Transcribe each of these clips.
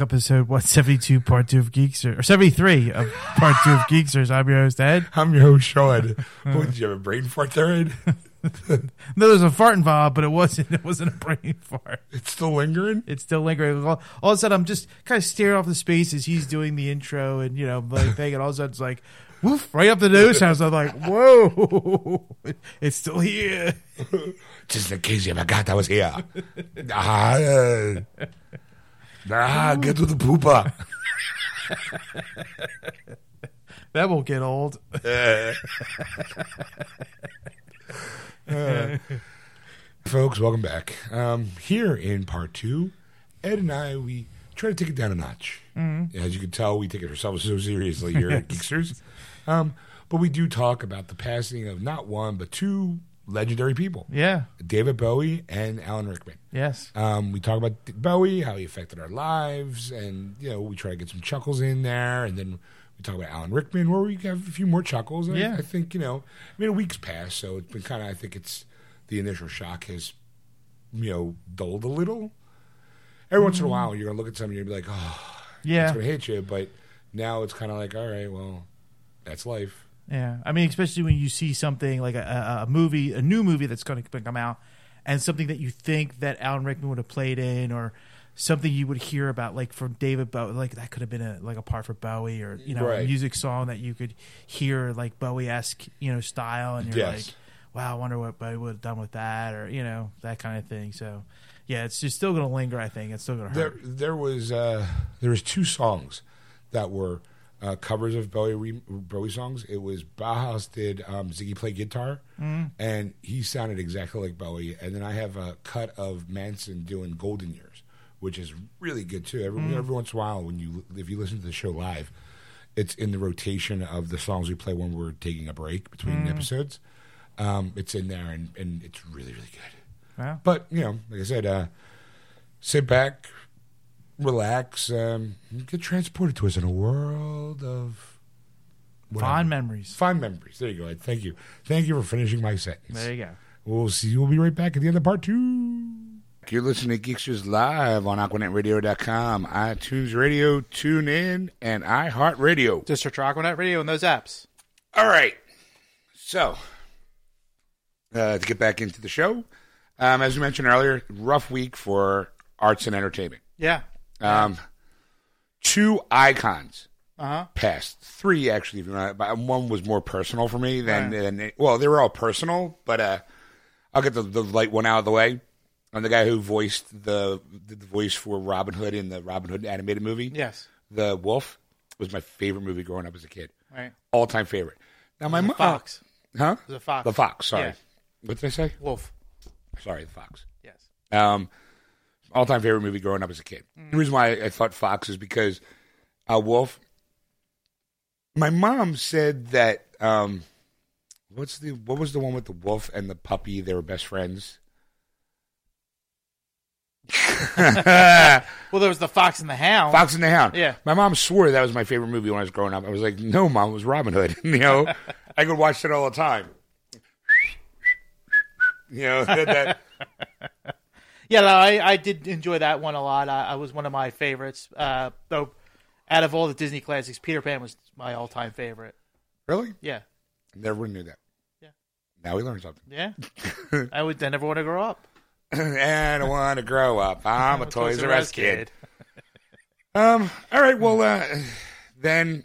Episode what seventy two part two of Geekster or seventy three of part two of Geeksters. I'm your host Ed. I'm your host, Sean. What, did you have a brain fart there, Ed? No, there's a fart involved, but it wasn't. It wasn't a brain fart. It's still lingering? It's still lingering. All, all of a sudden, I'm just kind of staring off the space as he's doing the intro and you know like thing, and all of a sudden it's like, woof, right up the nose. I was like, whoa, it's still here. Just in case you forgot I was here. ah, ah, get to the pooper. That won't get old. Folks, welcome back. Um, here in part two, Ed and I, we try to take it down a notch. As you can tell, we take it ourselves so seriously here at Geeksters. Um, but we do talk about the passing of not one, but two legendary people Yeah. David Bowie and Alan Rickman. Yes. Um, we talk about Bowie, how he affected our lives, and you know we try to get some chuckles in there, and then we talk about Alan Rickman, where we have a few more chuckles. And Yeah. I, I think you know, I mean, a week's passed, so it's been kind of. I think it's the initial shock has, you know, dulled a little. Every once in a Mm. while, you're gonna look at something and you'll be like, oh, yeah, it's gonna hit you, but now it's kind of like, all right, well, that's life. Yeah, I mean, especially when you see something like a, a, movie, a new movie that's going to come out, and something that you think that Alan Rickman would have played in, or something you would hear about, like from David Bowie, like that could have been a like a part for Bowie, or you know, a music song that you could hear like Bowie esque, you know, style, and you're Yes. like, wow, I wonder what Bowie would have done with that, or you know, that kind of thing. So, yeah, it's just still going to linger. I think it's still going to There, hurt. there was uh, there was two songs that were uh, covers of Bowie re- Bowie songs. It was Bauhaus did um, Ziggy play guitar, and he sounded exactly like Bowie. And then I have a cut of Manson doing Golden Years, which is really good too. Every, every once in a while, when you if you listen to the show live, it's in the rotation of the songs we play when we're taking a break between episodes. Um, it's in there, and, and it's really really good. Wow. But you know, like I said, uh, sit back, relax, um, get transported to us in a world of whatever. Fond memories. fond memories. There you go. Ed. Thank you. Thank you for finishing my sentence. There you go. We'll see. You we'll be right back at the end of part two. You're listening to Geeksters live on AquanetRadio.com, iTunes Radio, TuneIn, and iHeartRadio. District Aquanet Radio and those apps. All right. So, uh, to get back into the show, um, as we mentioned earlier, rough week for arts and entertainment. Yeah. Um, two icons Uh huh. passed. Three, actually. If you want, but one was more personal for me than, than well, they were all personal, but uh, I'll get the, the light one out of the way. I'm the guy who voiced the the voice for Robin Hood in the Robin Hood animated movie. Yes. The Wolf was my favorite movie growing up as a kid. Right. All time favorite. Now my mom, Fox. huh? A fox. The fox. Sorry. Yeah. What did I say? Wolf. Sorry, the fox. Yes. Um, all time favorite movie growing up as a kid. The reason why I thought Fox is because uh, Wolf. My mom said that um, what's the what was the one with the wolf and the puppy? They were best friends. Well, there was the Fox and the Hound. Fox and the Hound. Yeah. My mom swore that was my favorite movie when I was growing up. I was like, no, mom, it was Robin Hood. you know, I could watch it all the time. you know that, that Yeah, no, I, I did enjoy that one a lot. I, I was one of my favorites. Uh, though, out of all the Disney classics, Peter Pan was my all-time favorite. really Yeah, never knew that. Yeah. Now we learned something. yeah. I would. I never want to grow up. and I want to grow up. I'm a Toys R Us kid. Um. All right. Well, uh, then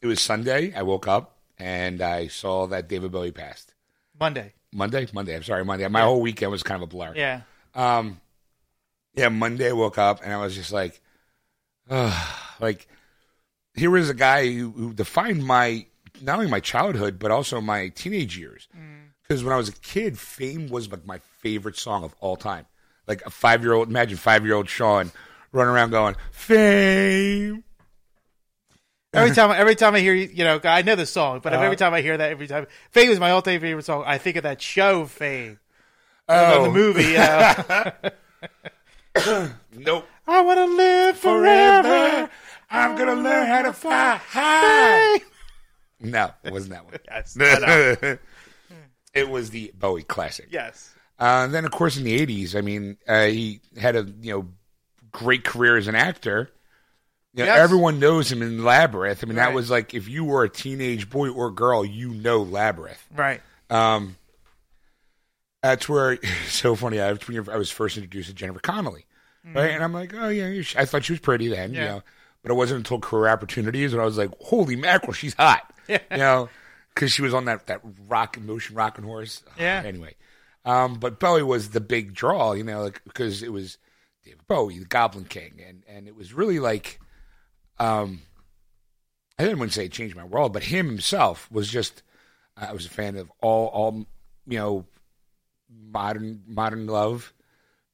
it was Sunday. I woke up and I saw that David Bowie passed. Monday. Monday. Monday. I'm sorry. Monday. My whole weekend was kind of a blur. Yeah. Um. Yeah. Monday. I woke up and I was just like, uh, like here was a guy who, who defined my not only my childhood but also my teenage years. Because when I was a kid, "Fame" was like my favorite song of all time. Like a five year old, imagine five year old Sean running around going "Fame." Every time, every time I hear you, you know, I know the song, but Uh-huh. every time I hear that, every time, "Fame" is my all-time favorite song. I think of that show, "Fame." Oh. the movie. You know? Nope. I want to live forever. I'm gonna learn how to fly high. No, it wasn't that one. Yes, know. it was the Bowie classic. yes. Uh, and then, of course, in the '80s, I mean, uh, he had a you know great career as an actor. You know, Yes. Everyone knows him in Labyrinth. I mean, that was like if you were a teenage boy or girl, you know Labyrinth. Right. Um, that's where it's so funny. I was, I was first introduced to Jennifer Connelly, right? And I'm like, oh yeah, you I thought she was pretty then, you Yeah. know. But it wasn't until career opportunities when I was like, holy mackerel, she's hot, Yeah. you know, because she was on that that rock motion rocking horse. Yeah. Anyway, um, but Bowie was the big draw, you know, like because it was David Bowie, the Goblin King, and and it was really like, um, I didn't want to say it changed my world, but him himself was just. I was a fan of all all you know modern modern love,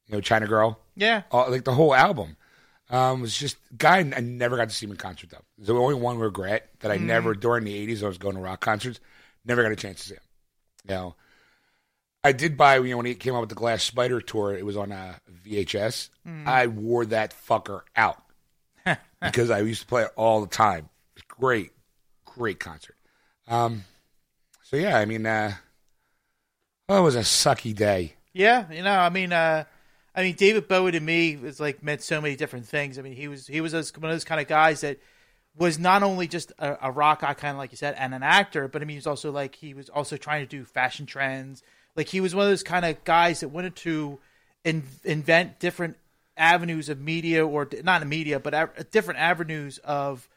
you know China Girl, Yeah. all, like the whole album. Um, was just guy I never got to see him in concert though. It's the only one regret that I never during the eighties I was going to rock concerts, never got a chance to see him. You know, I did buy you know when he came out with the Glass Spider tour. It was on uh, VHS. I wore that fucker out because I used to play it all the time. It was great, great concert. Um, so yeah, I mean, uh, well, it was a sucky day. Yeah, you know, I mean, uh, I mean, David Bowie to me was like meant so many different things. I mean, he was he was one of those kind of guys that was not only just a, a rock icon, like you said, and an actor, but I mean, he was also like he was also trying to do fashion trends. Like he was one of those kind of guys that wanted to in, invent different avenues of media, or not media, but different avenues of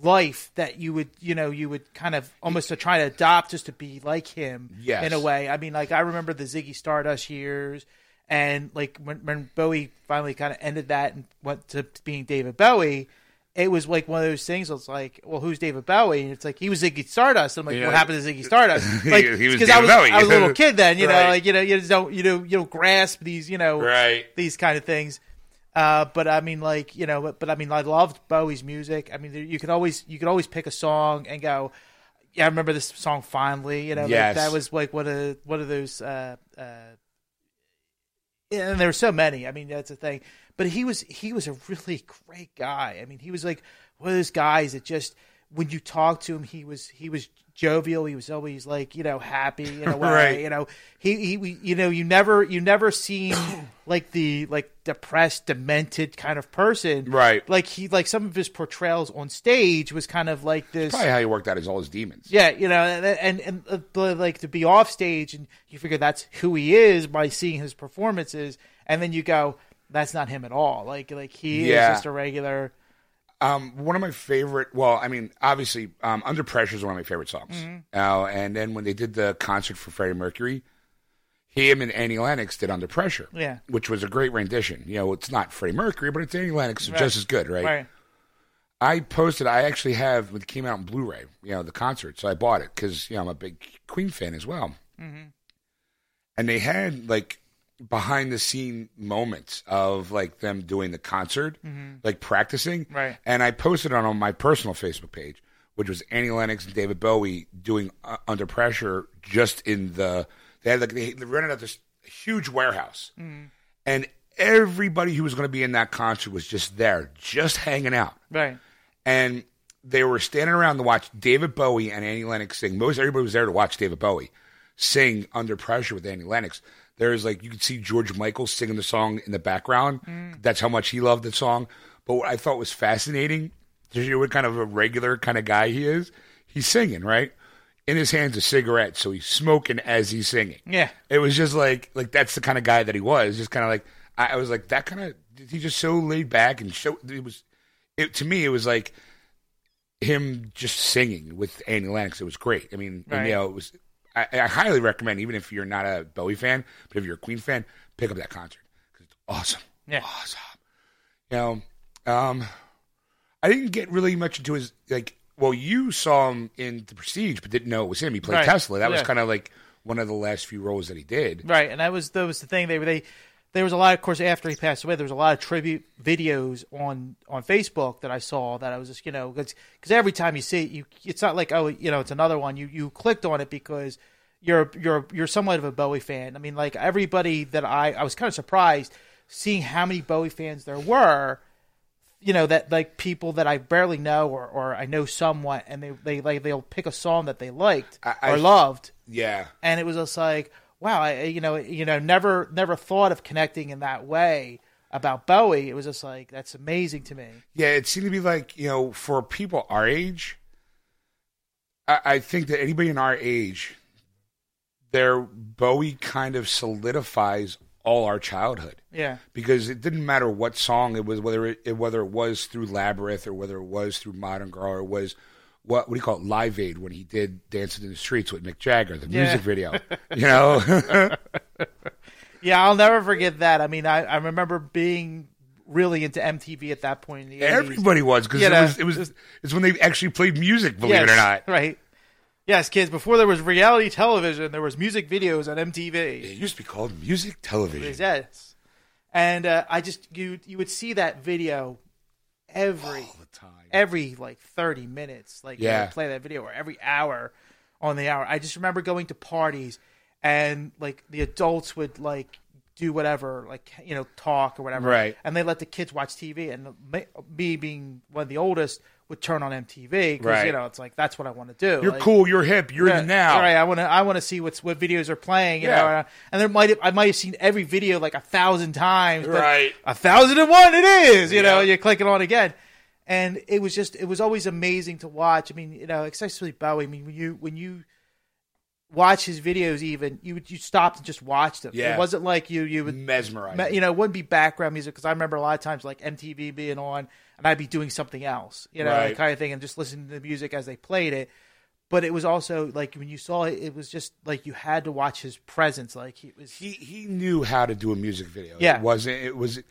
life that you would you know you would kind of almost to try to adopt just to be like him Yes. in a way i mean like i remember the ziggy stardust years and like when, when bowie finally kind of ended that and went to being david bowie it was like one of those things it's like well who's david bowie and it's like he was ziggy stardust i'm like Yeah. what happened to ziggy stardust like He was because i was Bowie. i was a little kid then you know Right. like you know you don't you know you don't grasp these you know Right. these kind of things. Uh, but I mean, like you know, but, but I mean, I loved Bowie's music. I mean, there- you could always you could always pick a song and go, yeah, I remember this song fondly. You know, like, that was like one of one of those. Uh, uh, and there were so many. I mean, that's the thing. But he was he was a really great guy. I mean, he was like one of those guys that just when you talk to him, he was he was jovial. He was always like you know happy in a way. Right. You know, he he you know you never you never seen like the like depressed, demented kind of person. Right. Like he like some of his portrayals on stage was kind of like this. Probably how he worked out his all his demons. Yeah, you know, and and, and uh, like to be off stage and you figure that's who he is by seeing his performances, and then you go, that's not him at all. Like like he Yeah. is just a regular. Um, one of my favorite. Well, I mean, obviously, um, Under Pressure is one of my favorite songs. Uh, and then when they did the concert for Freddie Mercury, him and Annie Lennox did Under Pressure. Yeah. which was a great rendition. You know, it's not Freddie Mercury, but it's Annie Lennox, so Right. just as good, right? Right. I posted. I actually have it came out in Blu-ray. You know, the concert, so I bought it because you know I'm a big Queen fan as well. And they had like behind the scene moments of like them doing the concert, like practicing. Right. And I posted it on my personal Facebook page, which was Annie Lennox and David Bowie doing uh, Under Pressure just in the. They had like they, they rented out this huge warehouse, and everybody who was going to be in that concert was just there, just hanging out Right. and they were standing around to watch David Bowie and Annie Lennox sing. Most everybody was there to watch David Bowie sing under pressure with Annie Lennox. There's like you could see George Michael singing the song in the background. Mm. That's how much he loved the song. But what I thought was fascinating, to hear what kind of a regular kind of guy he is, he's singing right. In his hands a cigarette, so he's smoking as he's singing. Yeah. It was just like like that's the kind of guy that he was. Just kind of like I, I was like that kind of. He just so laid back and show. It was it to me. It was like him just singing with Annie Lennox. It was great. I mean, and, Right. you know, it was. I, I highly recommend, even if you're not a Bowie fan, but if you're a Queen fan, pick up that concert because it's awesome. Yeah. awesome. You know, um, I didn't get really much into his like. Well, you saw him in The Prestige, but didn't know it was him. He played Right. Tesla. That was kind of like one of the last few roles that he did. Right, and that was that was the thing. They were they there was a lot. Of course, after he passed away, there was a lot of tribute videos on on Facebook that I saw. That I was just you know because every time you see it, you it's not like oh you know it's another one. You you clicked on it because you're you're you're somewhat of a Bowie fan. I mean, like everybody that I I was kind of surprised seeing how many Bowie fans there were. You know that like people that I barely know or, or I know somewhat, and they they like they'll pick a song that they liked I- I- or loved, Yeah. and it was just like wow, I you know you know never never thought of connecting in that way about Bowie. It was just like that's amazing to me. Yeah, it seemed to be like, you know, for people our age, I, I think that anybody in our age, their Bowie kind of solidifies all our childhood. Yeah, Because it didn't matter what song it was, whether it whether it was through Labyrinth or whether it was through Modern Girl or it was what what do you call it, Live Aid when he did Dancing in the Streets with Mick Jagger, the Yeah. music video. You know? yeah, I'll never forget that. I mean, I, I remember being really into MTV at that point in the 80s. Everybody was because You it was it was it's when they actually played music, believe it or not. right? Yes, kids. Before there was reality television, there was music videos on MTV. It used to be called music television. Yes, and uh, I just you you would see that video every all the time. Every like 30 minutes like Yeah. play that video or every hour on the hour i just remember going to parties and like the adults would like do whatever like you know talk or whatever Right. and they let the kids watch tv and me- being one of the oldest would turn on mtv because Right. you know it's like that's what i want to do You're Like, cool. You're hip. You're yeah, the now. All right, I want to. I want to see what's what videos are playing. You Yeah. know, and, and there might have, I might have seen every video like a thousand times. But Right. a thousand and one it is. You know, you click it on again, and it was just it was always amazing to watch. I mean, you know, especially Bowie. I mean, when you when you watch his videos, even you would you stopped and just watched them. Yeah. It wasn't like you you would mesmerize. You know, it wouldn't be background music because I remember a lot of times like MTV being on and I'd be doing something else, you know, Right. kind of thing, and just listening to the music as they played it. But it was also like when you saw it, it was just like you had to watch his presence. Like he was, he he knew how to do a music video. Yeah. It wasn't it was it was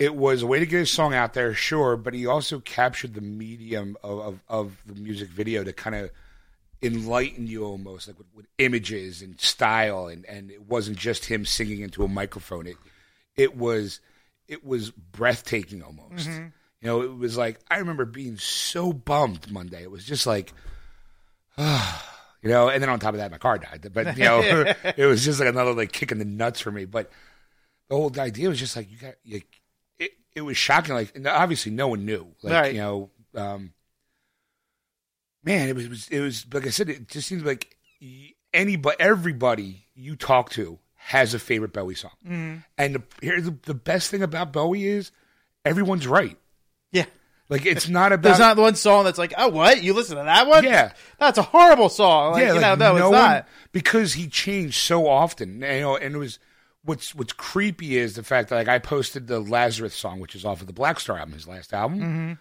a way to get his song out there, sure, but he also captured the medium of, of, of the music video to kind of enlighten you almost like with, with images and style and, and it wasn't just him singing into a microphone. It it was it was breathtaking almost. Mm-hmm. You know, it was like I remember being so bummed Monday. It was just like you know, and then on top of that, my car died. But you know, it was just like another like kick in the nuts for me. But the whole idea was just like you got you, it. Was shocking. Like obviously, no one knew. Like Right. you know, um, man, it was, it was it was like I said. It just seems like anybody, everybody you talk to has a favorite Bowie song. Mm-hmm. And the, here, the, the best thing about Bowie is everyone's right. yeah. Like it's not about There's not one song that's like, oh, what you listen to that one? Yeah. that's a horrible song. Like, yeah, you like know, no, it's one- not. because he changed so often. You know, and it was what's what's creepy is the fact that like I posted the Lazarus song, which is off of the Black Star album, his last album, Mm-hmm.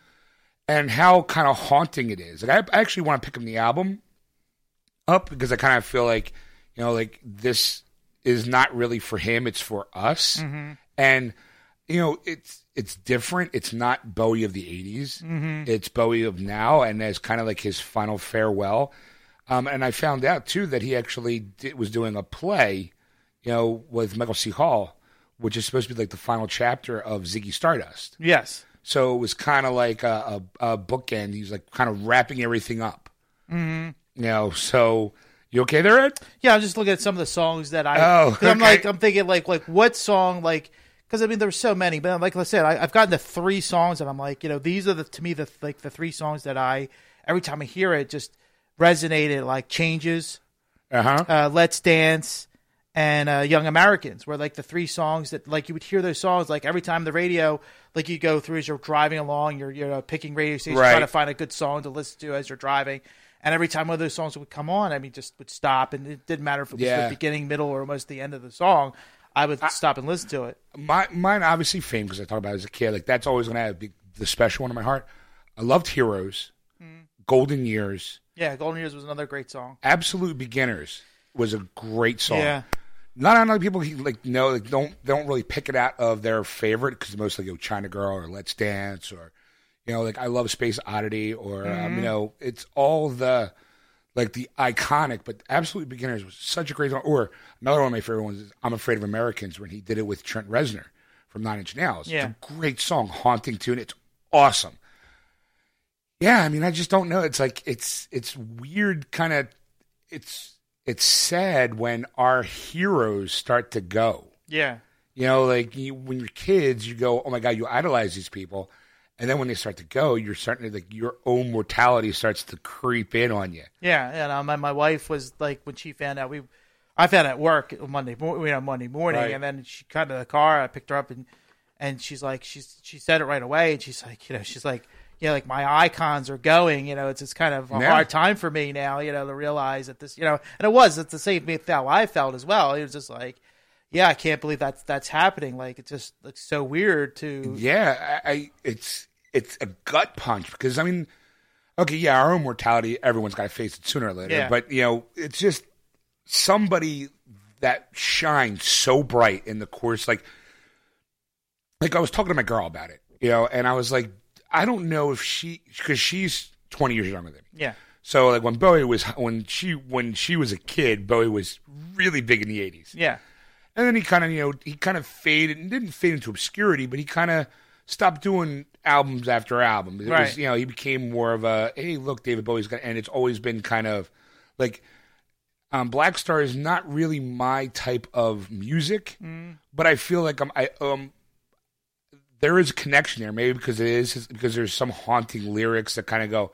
and how kind of haunting it is. Like I, I actually want to pick him the album up because I kind of feel like you know, like this is not really for him; it's for us, Mm-hmm. and you know, it's it's different. It's not Bowie of the '80s. Mm-hmm. It's Bowie of now, and as kind of like his final farewell. Um, and I found out too that he actually did, was doing a play, you know, with Michael C. Hall, which is supposed to be like the final chapter of Ziggy Stardust. Yes. So it was kind of like a, a, a bookend. He's like kind of wrapping everything up. Mm-hmm. You know, so you okay there, Ed? Yeah, I'm just looking at some of the songs that I. Oh, 'cause I'm like, I'm thinking like, like what song, like, because I mean, there's so many, but like I said, I, I've gotten the three songs, and I'm like, you know, these are the to me the like the three songs that I every time I hear it just resonated like changes, Uh huh. uh, Let's Dance, and uh, Young Americans were like the three songs that like you would hear those songs like every time the radio like you go through as you're driving along, you're you're uh, picking radio stations Right. trying to find a good song to listen to as you're driving. And every time one of those songs would come on, I mean, just would stop, and it didn't matter if it was Yeah. the beginning, middle, or almost the end of the song. I would stop and listen to it. My mine obviously fame because I talked about it as a kid. Like that's always going to have big, the special one in my heart. I loved Heroes, Golden Years, Yeah, Golden Years was another great song. Absolute Beginners was a great song. Yeah, Not a lot of people like know like, don't they don't really pick it out of their favorite because mostly go China Girl or Let's Dance or you know like I love Space Oddity or um, you know it's all the like the iconic but Absolute Beginners was such a great song. Or another one of my favorite ones is I'm Afraid of Americans when he did it with Trent Reznor from Nine Inch Nails. Yeah. It's a great song, haunting tune. It's awesome. Yeah, I mean, I just don't know. It's like it's it's weird, kind of. It's it's sad when our heroes start to go. Yeah. You know, like you, when you're kids, you go, "Oh my god," you idolize these people, and then when they start to go, you're starting to like your own mortality starts to creep in on you. Yeah, and um, my my wife was like when she found out we, I found out at work Monday, mo- you know, Monday morning, Right. and then she got into the car. I picked her up and and she's like, she's she said it right away, and she's like, you know, she's like, you know, like my icons are going, you know, it's it's kind of a Yeah. hard time for me now, you know, to realize that this, you know, and it was it's the same thing how I felt as well. It was just like, yeah, I can't believe that's that's happening. Like it's just like so weird to Yeah, I, I it's it's a gut punch because I mean, okay, yeah, our own mortality, everyone's got to face it sooner or later. Yeah. But you know, it's just somebody that shines so bright in the course. Like, like I was talking to my girl about it, you know, and I was like, I don't know if she because she's twenty years younger than me. yeah, So like when Bowie was when she when she was a kid, Bowie was really big in the eighties. yeah, And then he kind of, you know, he kind of faded and didn't fade into obscurity, but he kind of stopped doing albums after album. It Right. was, you know, he became more of a, hey, look, David Bowie's got, and it's always been kind of like, um, Black Star is not really my type of music, but I feel like I'm, I, um, there is a connection there, maybe because it is because there's some haunting lyrics that kind of go.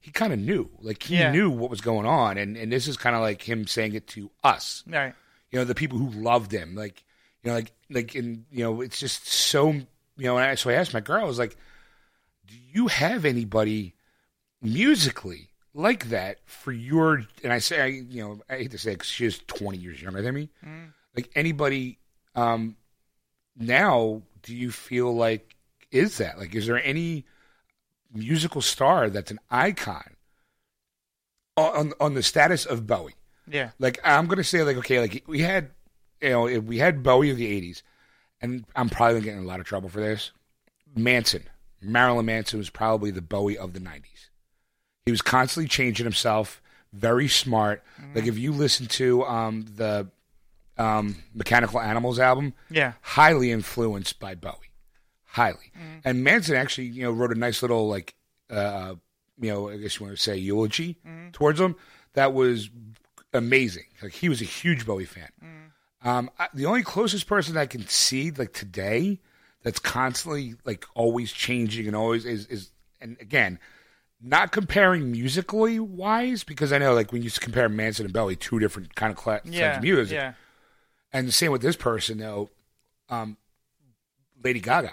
He kind of knew, like he Yeah. knew what was going on, and and this is kind of like him saying it to us right, you know the people who loved him like you know like like and you know it's just so you know and I, so i asked my girl i was like do you have anybody musically like that for your and i say I, you know i hate to say it 'cause she is 20 years younger than me like anybody um now do you feel like is that like is there any musical star that's an icon on on the status of bowie yeah, like I'm gonna say like okay like we had you know if we had Bowie of the '80s, and I'm probably gonna get a lot of trouble for this. Manson, Marilyn Manson was probably the Bowie of the '90s. He was constantly changing himself, very smart. Like if you listen to um, the um, Mechanical Animals album, yeah, highly influenced by Bowie, highly. And Manson actually, you know, wrote a nice little like, uh, you know, I guess you want to say eulogy towards him. That was amazing. Like he was a huge Bowie fan. Um, I, the only closest person I can see like today that's constantly like always changing and always is is and again. Not comparing musically wise, because I know like when you compare Manson and Bowie, two different kind of cla- yeah, of music. yeah, And the same with this person, though. Um, Lady Gaga.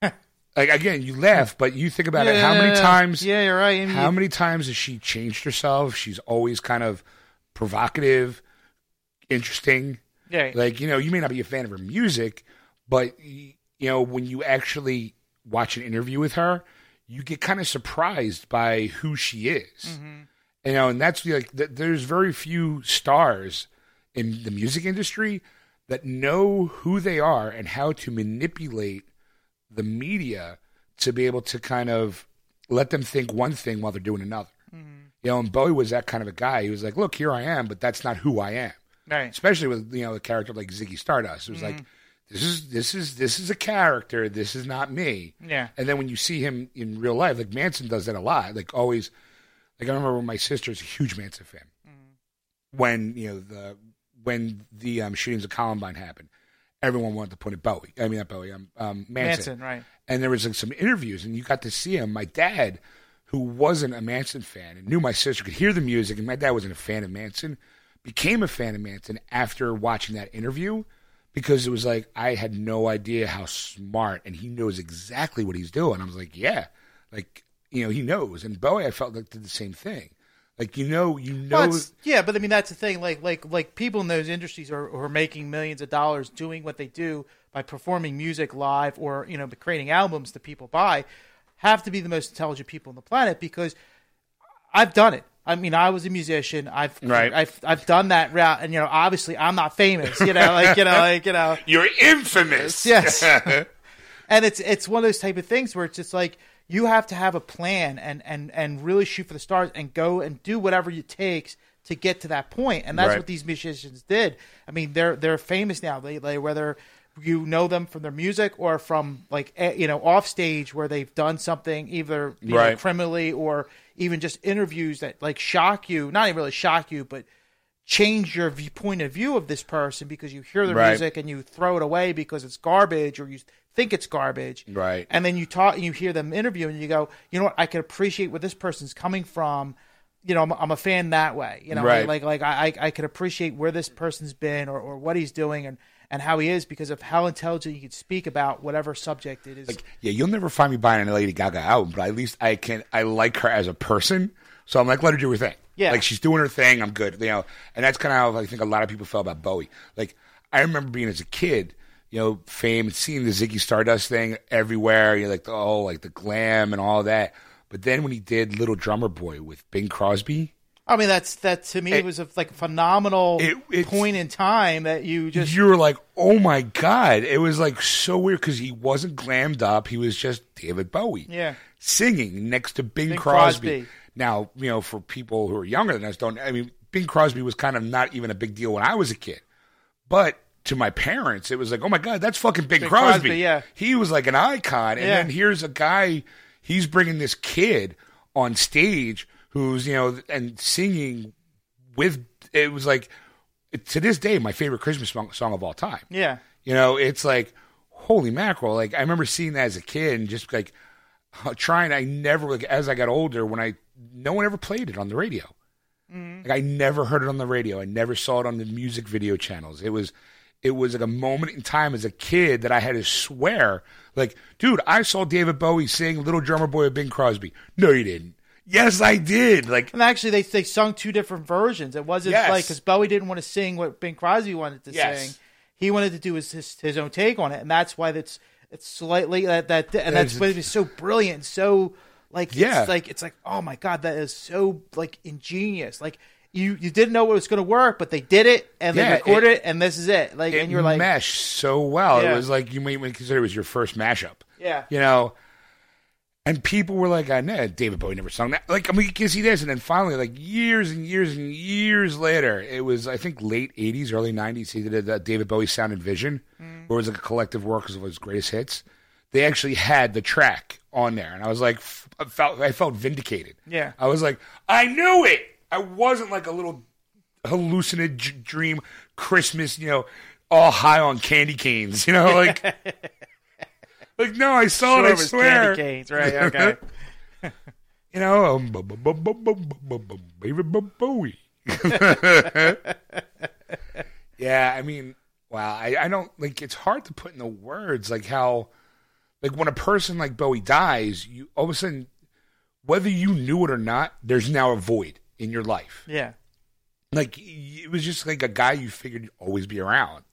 like again, you laugh, but you think about it. How many times? Yeah, you're right. I mean, How many times has she changed herself? She's always kind of provocative, interesting. yeah, Like you know, you may not be a fan of her music, but you know when you actually watch an interview with her, you get kind of surprised by who she is. You know, and that's like there's very few stars in the music industry that know who they are and how to manipulate the media to be able to kind of let them think one thing while they're doing another. Mm-hmm. You know, and Bowie was that kind of a guy. He was like, "Look, here I am, but that's not who I am." right. especially with you know a character like Ziggy Stardust. It was like mm-hmm. this is this is this is a character. This is not me. Yeah. And then when you see him in real life, like Manson does that a lot. Like always, like I remember when my sister's a huge Manson fan. Mm-hmm. When you know the when the um, shootings of Columbine happened, everyone wanted to put it Bowie. I mean not Bowie. Um, um, Manson, right? and there was like some interviews and you got to see him my dad who wasn't a manson fan and knew my sister could hear the music and my dad wasn't a fan of manson became a fan of manson after watching that interview because it was like i had no idea how smart and he knows exactly what he's doing i was like yeah like you know he knows and bowie i felt like did the same thing like you know you know Well, yeah, but I mean that's the thing. Like like like people in those industries are, are making millions of dollars doing what they do by performing music live or you know creating albums that people buy. Have to be the most intelligent people on the planet because I've done it. I mean, I was a musician. I've Right. I've I've done that route, and you know, obviously, I'm not famous. You know, like you know, like you know, you're infamous Yes. and it's it's one of those type of things where it's just like you have to have a plan and and and really shoot for the stars and go and do whatever it takes to get to that point and that's Right. what these musicians did i mean they're they're famous now they, they whether you know them from their music or from like eh, you know off stage where they've done something either Right. criminally or even just interviews that like shock you, not even really shock you, but change your point of view of this person because you hear the Right. music and you throw it away because it's garbage or you think it's garbage. Right. And then you talk and you hear them interview and you go, you know what, I can appreciate where this person's coming from. You know, I'm, I'm a fan that way. You know, Right. like like I I can appreciate where this person's been or, or what he's doing and and how he is because of how intelligent he can speak about whatever subject it is. Like, yeah, you'll never find me buying a Lady Gaga album, but at least I can. I like her as a person, so I'm like, let her do her thing. Yeah. like she's doing her thing. I'm good, you know. And that's kind of how I think a lot of people felt about Bowie. Like, I remember being as a kid, you know, fame and seeing the Ziggy Stardust thing everywhere. You're like, oh, like the glam and all that. But then when he did Little Drummer Boy with Bing Crosby, I mean, that's that to me It- was a, like phenomenal It- point in time that you just you were like, oh my god! It was like so weird because he wasn't glammed up. He was just David Bowie. Yeah. singing next to Bing, Bing Crosby. Crosby. Now, you know, for people who are younger than us, don't I mean, Bing Crosby was kind of not even a big deal when I was a kid, but to my parents, it was like, oh my god, that's fucking Bing, Bing Crosby. Crosby, yeah. he was like an icon, and Yeah. then here's a guy, he's bringing this kid on stage who's you know and singing with. It was like to this day my favorite Christmas song, song of all time. yeah. You know, it's like holy mackerel. Like I remember seeing that as a kid and just like uh, trying. I never like as I got older when I no one ever played it on the radio. Like I never heard it on the radio. I never saw it on the music video channels. It was it was like a moment in time as a kid that I had to swear, like, dude, I saw David Bowie sing "Little Drummer Boy" with Bing Crosby. No, you didn't. Yes, I did. Like, And actually, they they sung two different versions. It wasn't Yes. like because Bowie didn't want to sing what Bing Crosby wanted to Yes. sing. He wanted to do his, his his own take on it, and that's why that's it's slightly that that and that's why it's so brilliant, so like Yeah. it's like it's like oh my god, that is so like ingenious. Like you you didn't know what was going to work, but they did it and Yeah, they recorded it, and this is it. Like it and you're like meshed so well. Yeah. It was like you might consider it was your first mashup. Yeah. You know, and people were like, I know David Bowie never sung that. Like, I mean, you can see this. And then finally, like years and years and years later, it was, I think, late 80s, early 90s, he did a David Bowie Sound and Vision, mm. where it was like a collective work of his greatest hits. They actually had the track on there. And I was like, f- I felt, I felt vindicated. Yeah. I was like, I knew it. I wasn't like a little hallucinate j- dream Christmas, you know, all high on candy canes, you know, like, like no, I saw sure it. I it was swear, candy canes, right? Okay. you know, um, Bu- Bowie. yeah, I mean, wow, I, I don't like. It's hard to put in the words like how, like when a person like Bowie dies, you all of a sudden, whether you knew it or not, there's now a void in your life. yeah. like it was just like a guy you figured you'd always be around.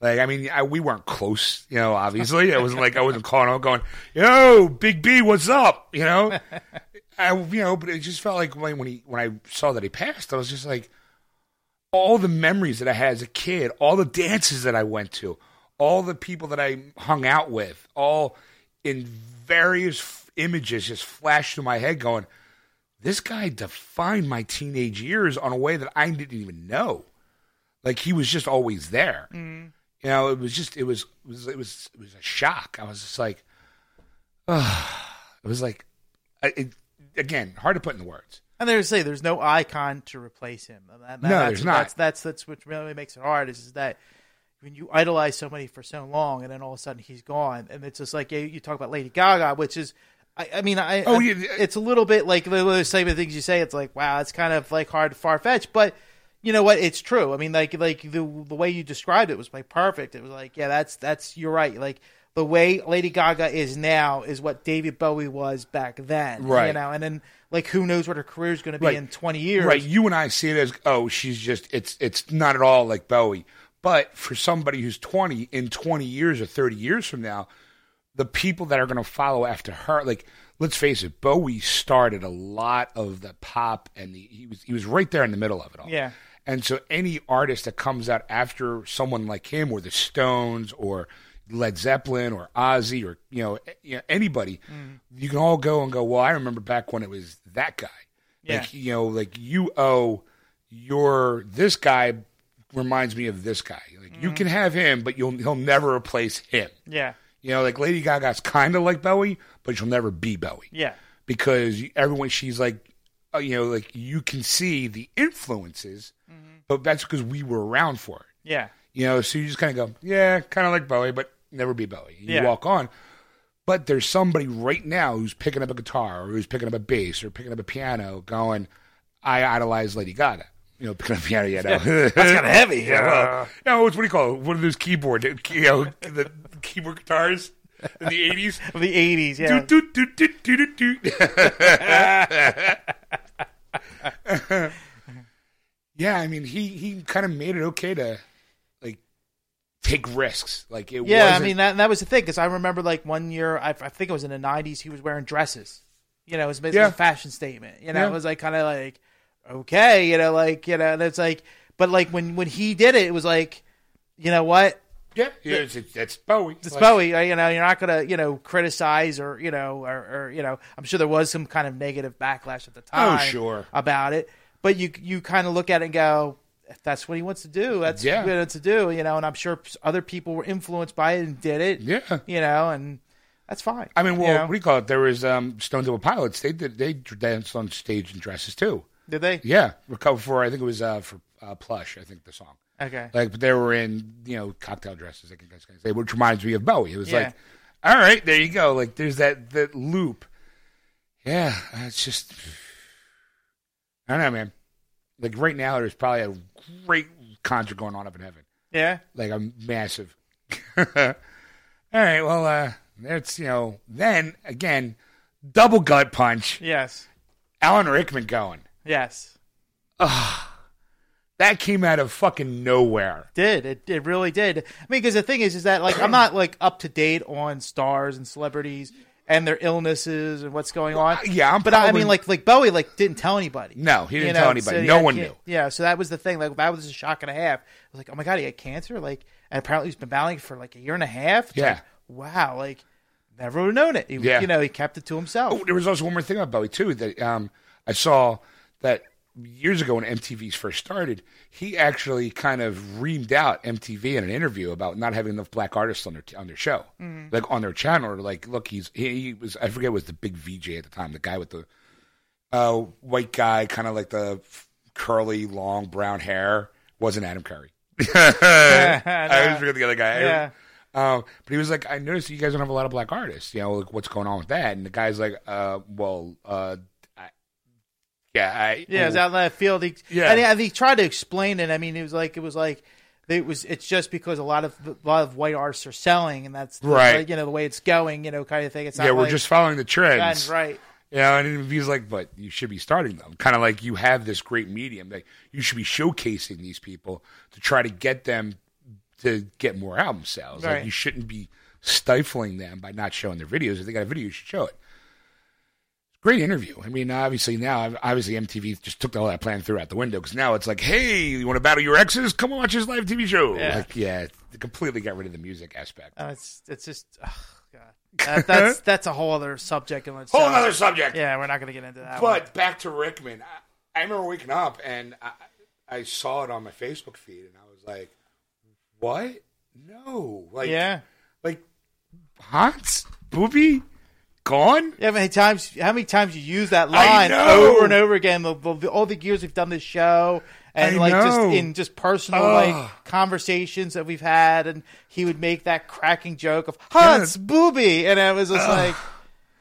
Like I mean, I, we weren't close, you know. Obviously, it wasn't like I wasn't calling out going, "Yo, Big B, what's up?" You know, I you know, but it just felt like when when he when I saw that he passed, I was just like, all the memories that I had as a kid, all the dances that I went to, all the people that I hung out with, all in various f- images just flashed through my head, going, this guy defined my teenage years on a way that I didn't even know. Like he was just always there. Mm-hmm. You know, it was just it was it was it was it was a shock. I was just like, it was like, it, again, hard to put in words. And they say there's no icon to replace him. That- No, that's, there's not. That's, that's that's what really makes it hard. Is, is that when you idolize somebody for so long, and then all of a sudden he's gone, and it's just like you, you talk about Lady Gaga, which is, I, I mean, I, Oh, I- yeah. it's a little bit like the same things you say. It's like wow, it's kind of like hard, far fetched, but you know what? It's true. I mean, like like the the way you described it was like perfect. It was like yeah, that's that's you're right. Like the way Lady Gaga is now is what David Bowie was back then. right? You know, and then like who knows what her career is going to be Right. in 20 years. Right. You and I see it as, oh, she's just, it's, it's not at all like Bowie. But for somebody who's 20, in 20 years or 30 years from now, the people that are going to follow after her, like, let's face it, Bowie started a lot of the pop and the, he was, he was right there in the middle of it all. Yeah. And so any artist that comes out after someone like him or the Stones or Led Zeppelin or Ozzy or, you know, you know anybody, you can all go and go, well, I remember back when it was that guy. Yeah. Like, you know, like you owe your this guy reminds me of this guy. Like Mm-hmm. you can have him, but you'll he'll never replace him. Yeah. You know, like Lady Gaga's kind of like Bowie, but she'll never be Bowie Yeah. because everyone she's like, uh, you know, like you can see the influences, but that's because we were around for it. Yeah. You know, so you just kind of go, yeah, kind of like Bowie, but never be Bowie. You Yeah. walk on. But there's somebody right now who's picking up a guitar or who's picking up a bass or picking up a piano going, I idolize Lady Gaga. You know, picking up a piano, you know. That's kind of heavy. Yeah, well, no, what's what do you call it? One of those keyboard, you know, the keyboard guitars in the eighties. Of the 80s. Yeah. Doot, doot, doot, doot, doot, doot. yeah, I mean, he he kind of made it okay to like take risks. Like it was Yeah, I wasn't- mean that that was the thing because I remember like one year I, I think it was in the '90s he was wearing dresses. You know, it was basically Yeah. a fashion statement. You know, Yeah. it was like kind of like okay, you know, like you know, that's like, but like when when he did it, it was like, you know what, yeah, yeah, it's, it's, it's Bowie. it's Like, Bowie. uh, You know, you're not gonna you know criticize or you know or, or you know I'm sure there was some kind of negative backlash at the time. Oh, sure. about it, but you you kind of look at it and go. If that's what he wants to do, that's Yeah. what wants to do, you know. And I'm sure other people were influenced by it and did it, Yeah. you know, and that's fine. I mean, well, you know? what do you call it? There was um, Stone Temple Pilots. They did they danced on stage in dresses too. Did they? Yeah, recover for I think it was uh, for uh, Plush. I think the song. Okay. Like, but they were in you know cocktail dresses. I think that's say, which reminds me of Bowie. It was Yeah. like, all right, there you go. Like, there's that that loop. Yeah, it's just I don't know, man. Like right now, there's probably a great concert going on up in heaven. Yeah. Like a massive. all right, well, uh, that's you know. Then again, double gut punch. Yes. Alan Rickman going. Yes. That came out of fucking nowhere. Did it? It really did. I mean, because the thing is, is that like I'm not like up to date on stars and celebrities and their illnesses and what's going on. yeah, I'm but I mean, like like Bowie like didn't tell anybody. No, he didn't You tell anybody. so, no yeah, one knew. Yeah, so that was the thing. Like that was a shock and a half. I was like, oh my god, he had cancer. Like, and apparently he's been battling for like a year and a half. It's Yeah. like, wow. Like, never would have known it. He, Yeah. You know, he kept it to himself. Oh, there was also one more thing about Bowie too that um, I saw that years ago when MTV's first started, he actually kind of reamed out MTV in an interview about not having enough black artists on their on their show, like on their channel. Or like, look, he's he, he was I forget was the big VJ at the time, the guy with the uh, white guy, kind of like the curly long brown hair, wasn't Adam Curry. I always forget the other guy. Yeah. Um, but he was like, I noticed you guys don't have a lot of black artists. You know, like, what's going on with that? And the guy's like, uh, well, uh, yeah, I, Yeah, it was out in left field. He, Yeah. and he, and he tried to explain it. I mean, it was like it was like it was. It's just because a lot of a lot of white artists are selling, and that's the, Right. You know the way it's going. You know, kind of thing. It's not yeah, we're like- just following the trends. Right. You know, and he's like, but you should be starting them. Kind of like you have this great medium that you should be showcasing these people to try to get them to get more album sales. Right. Like you shouldn't be stifling them by not showing their videos. If they got a video, you should show it. Great interview. I mean, obviously now, obviously MTV just took all that plan through out the window because now it's like, hey, you want to battle your exes? Come watch this live TV show. Yeah. Like, yeah, completely got rid of the music aspect. Uh, it's it's just oh, God. That, that's that's a whole other subject. In Whole other subject. Yeah, we're not going to get into that. one. But back to Rickman, I, I remember waking up and I, I saw it on my Facebook feed, and I was like, "What? No! Like, yeah, like Hans Booby gone? yeah. How many times? How many times you use that line over and over again? The, the, all the years we've done this show, and I like just in just personal Ugh. like conversations that we've had, and he would make that cracking joke of Hans Booby, and I was just like.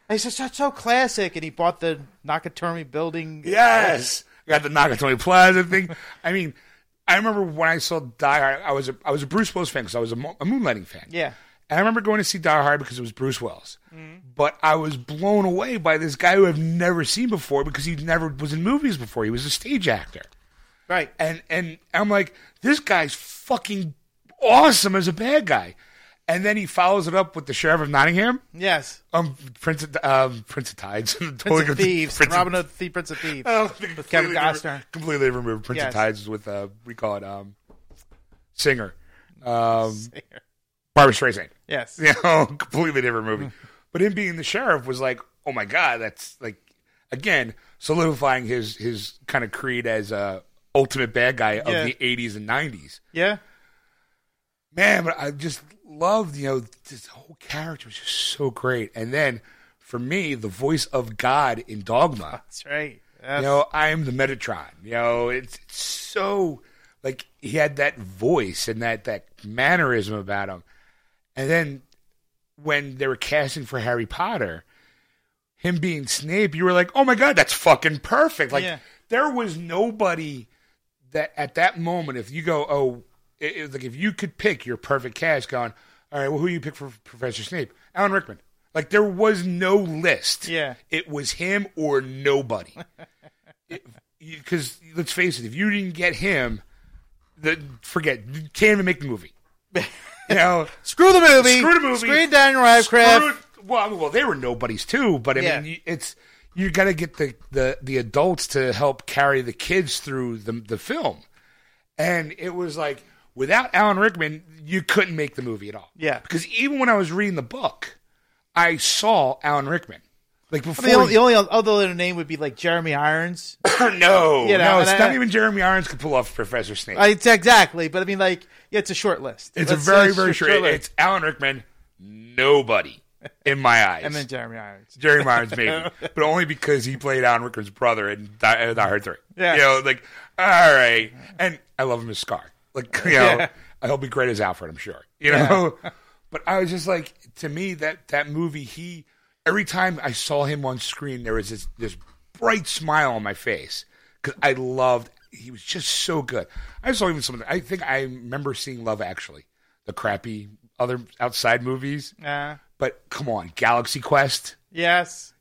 It's just so, so classic, and he bought the Nakatomi building. Yes, got the Nakatomi Plaza thing. I mean." I remember when I saw Die Hard. I was a I was a Bruce Willis fan because I was a, mo- a Moonlighting fan. Yeah. And I remember going to see Die Hard because it was Bruce Willis. But I was blown away by this guy who I've never seen before because he never was in movies before. He was a stage actor. Right. And and I'm like, this guy's fucking awesome as a bad guy. And then he follows it up with the Sheriff of Nottingham, Yes. um, Prince of um, Prince of Tides, Prince of Thieves. Prince Robin Hood, the Prince of Thieves. Oh, with Kevin completely Costner. Completely removed. Prince Yes. of Tides with uh, we call it um, singer, um, Barbra Streisand. Yes. You know, completely different movie. But him being the sheriff was like, oh my god, that's like again solidifying his his kind of creed as a ultimate bad guy of Yeah. the '80s and '90s. Yeah. Man, but I just loved you know this whole character was just so great. And then for me, the voice of God in Dogma. That's right. You know, I am the Metatron. You know, it's, it's so like he had that voice and that that mannerism about him. And then when they were casting for Harry Potter, him being Snape, you were like, "Oh my god, that's fucking perfect!" Like Yeah. there was nobody that at that moment, if you go, "Oh," it, it like if you could pick your perfect cast, going, "All right, well, who you pick for Professor Snape?" Alan Rickman. Like there was no list. Yeah. it was him or nobody because let's face it, if you didn't get him, the forget you can't even make the movie. You know, Screw the movie. Screw the movie. Screw Daniel Radcliffe. Screw well, I mean, well, they were nobodies too, but I Yeah. mean, it's you got to get the, the the adults to help carry the kids through the the film, and it was like without Alan Rickman, you couldn't make the movie at all. Yeah. because even when I was reading the book, I saw Alan Rickman. Like before, The only, the only other name would be like Jeremy Irons. no, You know, no, and it's I- not even Jeremy Irons could pull off Professor Snape. I, it's exactly, but I mean, like, yeah, it's a short list. It's a Let's- very, very short. short list. It's Alan Rickman, nobody in my eyes. and then Jeremy Irons. Jeremy Irons maybe, but only because he played Alan Rickman's brother in Die, uh, Die Hard Three. Yeah. you know, like all right, and I love him as Scar. Like you know, Yeah. he'll be great as Alfred. I'm sure. You know, but I was just like, to me, that that movie, he every time I saw him on screen, there was this this bright smile on my face because I loved. He was just so good. I saw even some of the, I think I remember seeing Love Actually, the crappy other outside movies. Yeah. But come on, Galaxy Quest yes.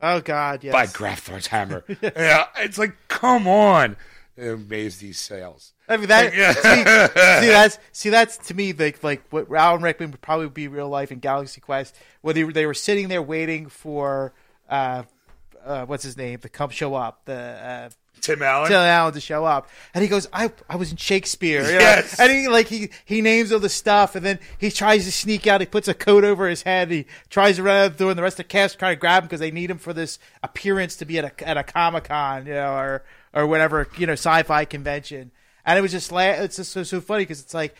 Oh God, yes. by Graf Thor's hammer. yeah, it's like, come on. It amazed these sales. I mean that. Yeah. see, see, that's see that's to me like like what Alan Rickman would probably be real life in Galaxy Quest, where they were, they were sitting there waiting for uh, uh, what's his name to come show up the. Uh, Tim Allen. Tim Allen to show up, and he goes, "I I was in Shakespeare." you know? Yes. and he like he he names all the stuff, and then he tries to sneak out. He puts a coat over his head. He tries to run out the door, and the rest of the cast try to grab him because they need him for this appearance to be at a at a comic con, you know, or or whatever you know sci-fi convention. And it was just la- it's just so so funny because it's like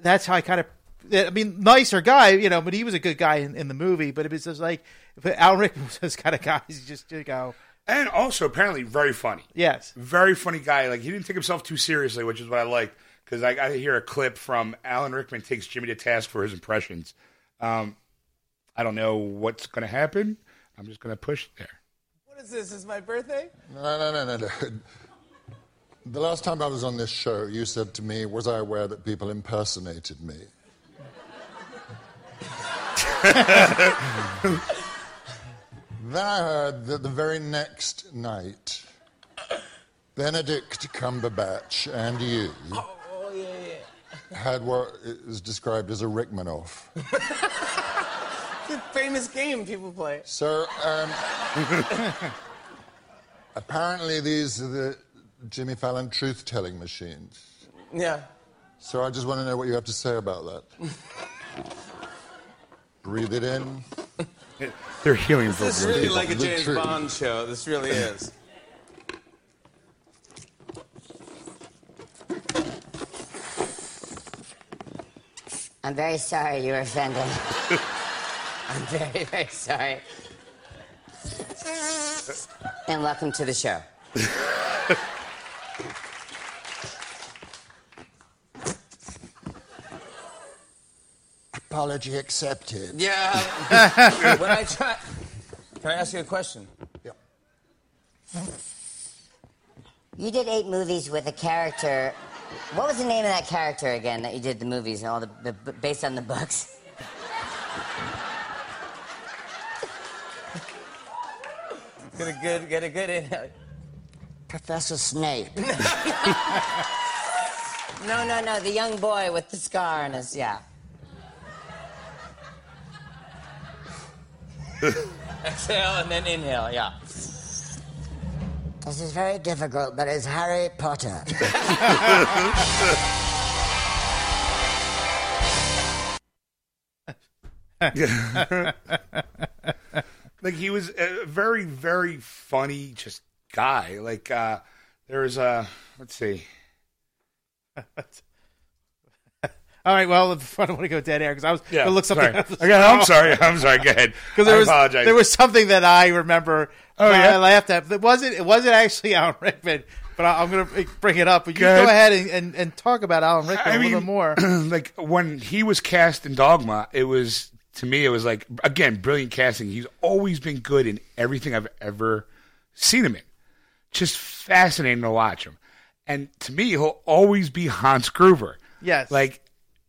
that's how I kind of. I mean, nicer guy, you know, but he was a good guy in, in the movie. But it was just like, but Alan Rickman was this kind of guy. He's just you go, And also, apparently, very funny. yes, Very funny guy. Like, he didn't take himself too seriously, which is what I liked. Because I got to hear a clip from Alan Rickman takes Jimmy to task for his impressions. Um, I don't know what's going to happen. I'm just going to push there. What is this? Is my birthday? No, no, no, no, no. The last time I was on this show, you said to me, Was I aware that people impersonated me? then I heard that the very next night, Benedict Cumberbatch and you had what is described as a Rickmanoff. It's a famous game people play. So, um, apparently, these are the Jimmy Fallon truth telling machines. Yeah. So, I just want to know what you have to say about that. Breathe it in. They're healing for This is really like a The James truth. Bond show. This really is. I'm very sorry you were offended. I'm very, very sorry. And welcome to the show. Apology accepted. Yeah. when I try. Can I ask you a question? Yeah. You did eight movies with a character. What was the name of that character again that you did the movies and all the, the based on the books? Get a good, get a good in. Professor Snape. no, no, no. The young boy with the scar on his yeah. Exhale and then inhale. Yeah. This is very difficult, but it's Harry Potter. like he was a very very funny just guy like uh There's a let's see. All right, well, I don't want to go dead air because I was going to look something sorry. up. I'm sorry. I'm sorry. Go ahead. Because there I was apologize. there was something that I remember. Oh, that I yeah? laughed at. It wasn't it wasn't actually Alan Rickman, but I, I'm going to bring it up. But you Go go ahead. and, and, and talk about Alan Rickman I a little mean, more. like when he was cast in Dogma, it was to me it was like again brilliant casting. He's always been good in everything I've ever seen him in. Just fascinating to watch him. And to me, he'll always be Hans Gruber. Yes. Like,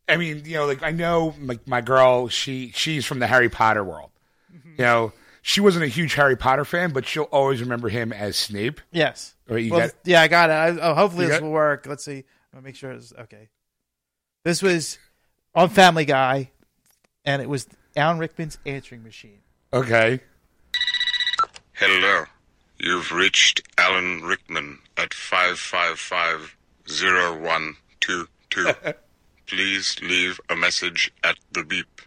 I mean, you know, like I know like my girl, she she's from the Harry Potter world. Mm-hmm. You know, she wasn't a huge Harry Potter fan, but she'll always remember him as Snape. Yes. Or you well, got- yeah, I got it. I, oh, hopefully this got- will work. Let's see. I'll make sure it's okay. This was on Family Guy, and it was Alan Rickman's answering machine. Okay. Hello. You've reached Alan Rickman at 555-0122. Please leave a message at the beep.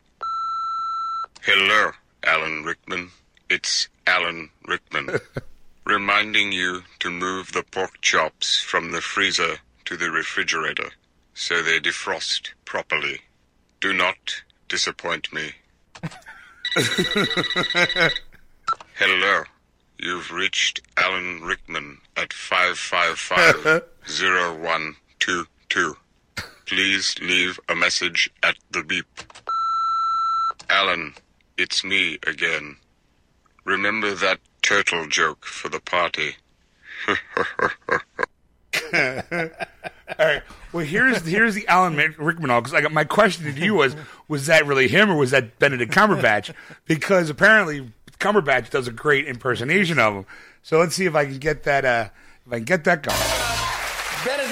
Hello, Alan Rickman. It's Alan Rickman. Reminding you to move the pork chops from the freezer to the refrigerator so they defrost properly. Do not disappoint me. Hello. You've reached Alan Rickman at 555-0122. Please leave a message at the beep. Alan, it's me again. Remember that turtle joke for the party? All right. Well, here's here's the Alan Rick- Rickman all because my question to you was was that really him or was that Benedict Cumberbatch? Because apparently Cumberbatch does a great impersonation of him. So let's see if I can get that. Uh, if I can get that going.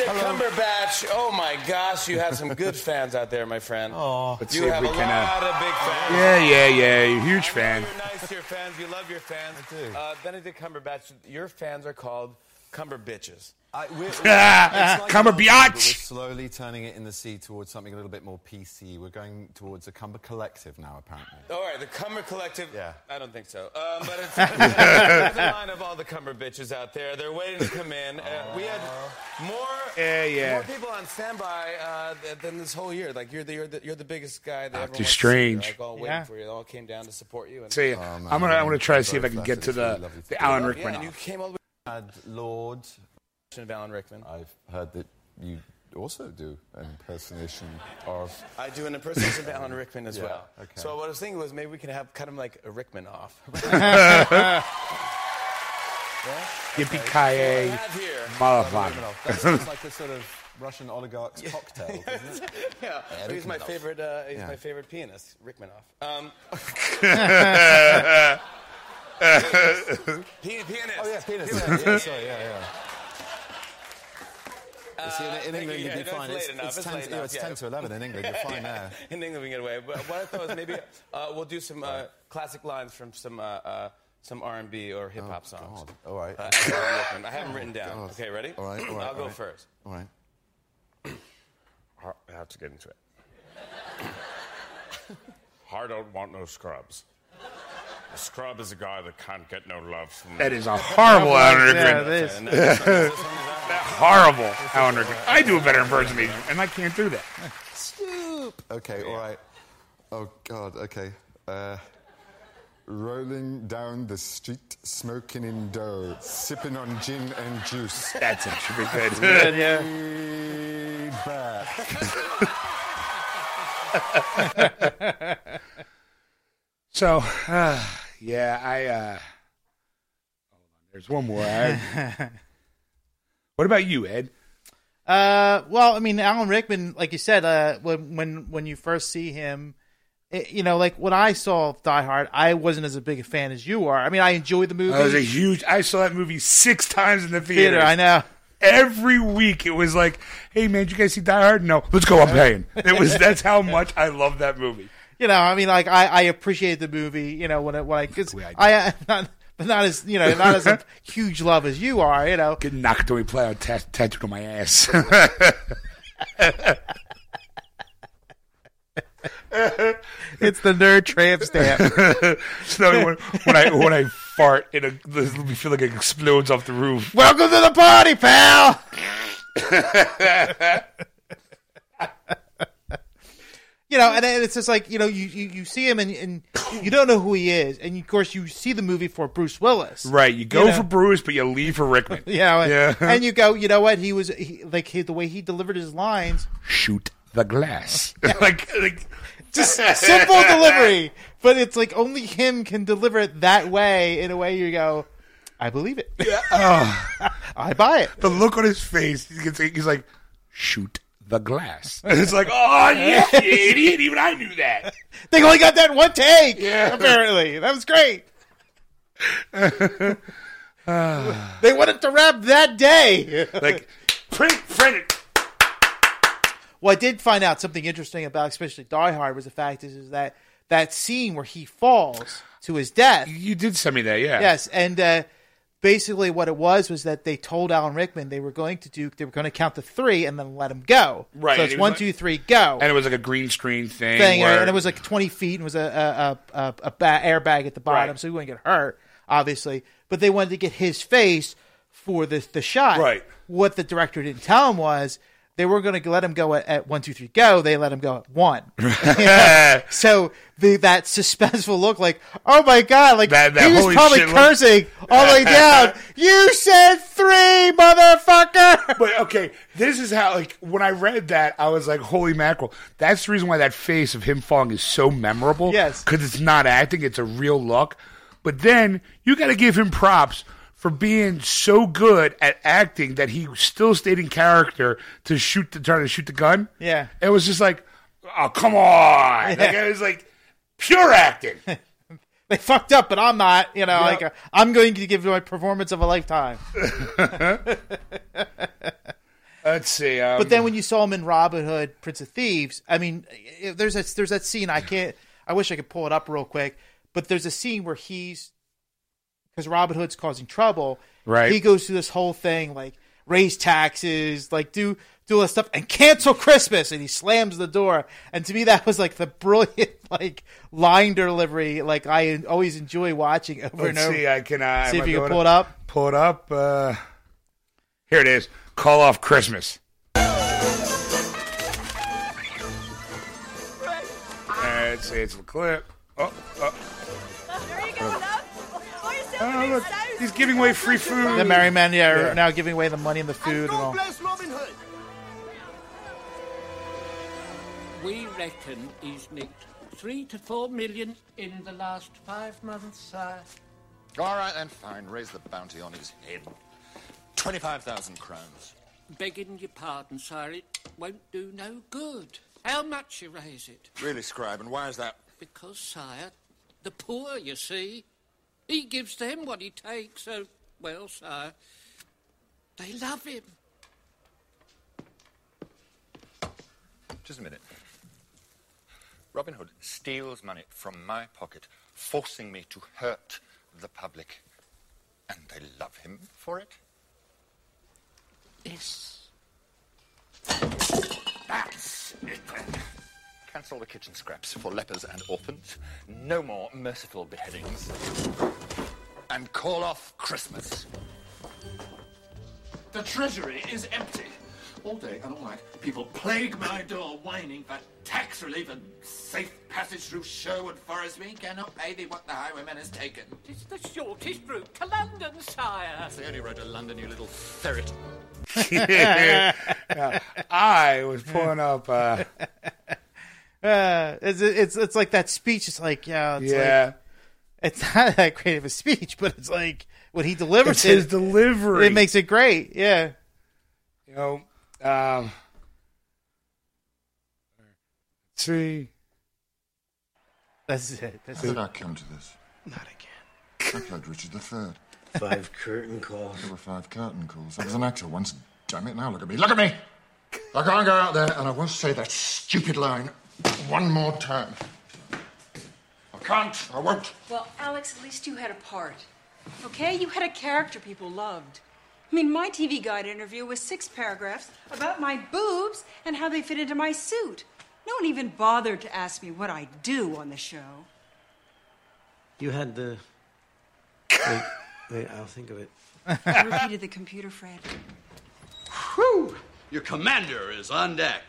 Benedict Cumberbatch. Oh my gosh, you have some good fans out there, my friend. Oh, Let's you see if have we a can, uh, lot of big fans. Yeah, yeah, yeah. You're a huge fan. You're nice to your fans. You love your fans. I do. Uh, Benedict Cumberbatch. Your fans are called Cumber bitches. I, we're, it's Ah, like Cumber Arsenal, biatch. We're slowly turning it in the sea towards something a little bit more PC. We're going towards a Cumber collective now, apparently. All right, the Cumber Collective. Yeah. I don't think so. Um, but it's, it's a line of all the Cumber bitches out there. They're waiting to come in. Uh, we had more, Yeah, yeah. more people on standby uh, than this whole year. Like you're the you're the, you're the biggest guy that everyone too wants to see. strange. They're, Like all waiting Yeah. for you. They all came down to support you. And, See, Oh, man, I'm gonna I'm gonna try to see if I can get to flattered. It's really the the do. Alan yeah, Rickman. and you came all the way Had Lord, of Alan Rickman. I've heard that you also do an impersonation of. I do an impersonation of Alan Rickman as Yeah, well. okay. So what I was thinking was maybe we can have cut him like a Rickman off. Yippee I ki have here. motherfucker. That sounds like a sort of Russian oligarch's cocktail, doesn't it? Yeah, he's my favorite. Uh, he's Yeah. my favorite pianist, Rickmanoff. Um, P- pianist. Oh, yeah, penis. Yeah, yeah, sorry, yeah, yeah. You see, in, in thank England, you. you'd be that's fine. late It's, enough. it's, It's 10, late to, yeah, it's yeah. 10 to 11 in England. You're fine there. In England, we can get away. But what I thought was maybe uh, we'll do some uh, classic lines from some uh, uh, some R&B or hip hop songs. God. All right. Uh, I have them written down. God. Okay, ready? All right, all right, I'll go all right. first. All right. I have to get into it. I don't want no scrubs. A scrub is a guy that can't get no love from That is a horrible Alan Rickman. Yeah, Rickman. it is. And this one- this one is out. Horrible Alan Rickman. I do a better impersonation, and I can't do that. Stoop. Okay, all right. Oh, God, okay. Uh, rolling down the street, smoking in dough, sipping on gin and juice. That's it. Should be good. Good, yeah. Back. So, uh, yeah, I. Uh, hold on, there's one more. I- what about you, Ed? Uh, well, I mean, Alan Rickman, like you said, uh, when when when you first see him, it, you know, like when I saw Die Hard, I wasn't as a big a fan as you are. I mean, I enjoyed the movie. I was a huge. I saw that movie six times in the theater. theater. I know. Every week it was like, "Hey man, did you guys see Die Hard? No, let's go. I'm paying." It was that's how much I love that movie. You know, I mean, like I, I appreciate the movie. You know, when it when I, cause I. I, not, but not as you know, not as a huge love as you are. You know, Get knocked till we play on tat- tattooed on my ass. it's the nerd tramp stamp. so when, when I when I fart it a. We feel like it explodes off the roof. Welcome to the party, pal. You know, and it's just like you know, you you, you see him and, and you don't know who he is, and of course you see the movie for Bruce Willis, Right, you go know? for Bruce, but you leave for Rickman. You know, and, Yeah. and you go, you know what? He was he, like he, the way he delivered his lines, Shoot the glass. like, like just simple delivery, but it's like only him can deliver it that way in a way you go, I believe it. Yeah, ah. I buy it. the look on his face. He's like, shoot the glass. It's like, oh yeah, you idiot! Even I knew that. They only got that in one take. Yeah. apparently that was great. they wanted to wrap that day. Like, print, print it. Well, I did find out something interesting about, especially Die Hard, was the fact is, is that that scene where he falls to his death. You did send me that, yeah. Yes, and uh, basically what it was was that they told Alan Rickman they were going to do they were going to count to three and then let him go. Right, So it's it one, like- two, three, go. And it was like a green screen thing. thing, where, and it was like twenty feet, and was a a a, a, a ba- airbag at the bottom, Right. so he wouldn't get hurt, obviously. But they wanted to get his face for the the shot. Right. What the director didn't tell him was they were going to let him go at, at one, two, three, go. They let him go at one. so the, that suspenseful look, like, oh my god, like That- that he was probably shit look. cursing all the way down. you said three, motherfucker. But okay, this is how like when I read that, I was like, "Holy mackerel!" That's the reason why that face of him falling is so memorable. Yes. because it's not acting; it's a real look. But then you got to give him props for being so good at acting that he still stayed in character to shoot the trying to shoot the gun. Yeah. it was just like, "Oh, come on!" Like, Yeah. it was like pure acting. They fucked up, but I'm not. You know, Yeah. like I'm going to give you my performance of a lifetime. Let's see. Um, But then when you saw him in Robin Hood, Prince of Thieves, I mean, eh, there's that there's that scene. I can't. I wish I could pull it up real quick. But there's a scene where he's because Robin Hood's causing trouble. Right. He goes through this whole thing like raise taxes, like do do all this stuff, and cancel Christmas, and he slams the door. And to me, that was like the brilliant like line delivery. Like I always enjoy watching over and Let's over. see. I can uh, See if I you can going pull it up. Pull it up. Uh, here it is. Call off Christmas. Let's. It's the clip. Oh, oh. Oh, you're still look, he's giving away free food. The merry men, yeah, are Yeah. now giving away the money and the food and all. Robin Hood. We reckon he's nicked three to four million in the last five months, sire. All right, then, fine. Raise the bounty on his head. 25,000 crowns. Begging your pardon, sire, it won't do no good. How much you raise it? Really, Scribe, and why is that? Because, sire, the poor, you see, he gives them what he takes, so, well, sir, they love him. Just a minute. Robin Hood steals money from my pocket, forcing me to hurt the public. And they love him for it? Yes. That's it then. Cancel the kitchen scraps for lepers and orphans. No more merciful beheadings. And call off Christmas. The treasury is empty. All day and all night, people plague my door whining for tax relief and safe passage through Sherwood Forest. We cannot pay thee what the highwayman has taken. It's the shortest route to London, sire. It's the only road to London, you little ferret. Yeah. I was pulling up. Uh, Uh, it's, it's it's like that speech. It's like yeah, it's Yeah. Like, it's not that great of a speech, but it's like when he delivers It's it, his delivery. It makes it great. Yeah. you know, um, see. That's it. That's How did I come to this? Not again. I played Richard III. Five curtain calls. There were five curtain calls. I was an actor once. Damn it, now look at me. Look at me! I can't go out there and I won't say that stupid line one more time. I can't. I won't. Well, Alex, at least you had a part. Okay? You had a character people loved. I mean, my TV Guide interview was six paragraphs about my boobs and how they fit into my suit. No one even bothered to ask me what I do on the show. You had the Wait, wait, I'll think of it. I repeated the computer, Fred. Whew! Your commander is on deck.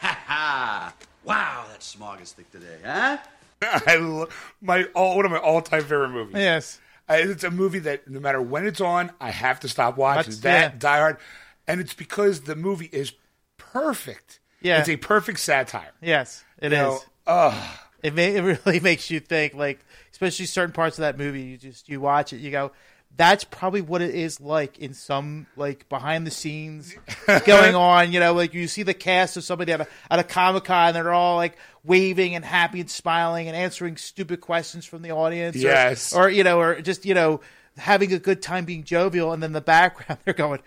Ha ha! Wow, that smog is thick today, huh? I lo- my all one of my all time favorite movies. Yes. I, it's a movie that no matter when it's on, I have to stop watching. That's- that yeah. Die Hard, and it's because the movie is perfect. Yeah. it's a perfect satire. Yes, it You is. know, ugh. It may, it really makes you think, like especially certain parts of that movie. You just you watch it, you go, that's probably what it is like in some like behind the scenes going on. You know, like you see the cast of somebody at a at a comic con, and they're all like waving and happy and smiling and answering stupid questions from the audience. or- Yes. or, you know, or just you know having a good time being jovial, and then the background they're going.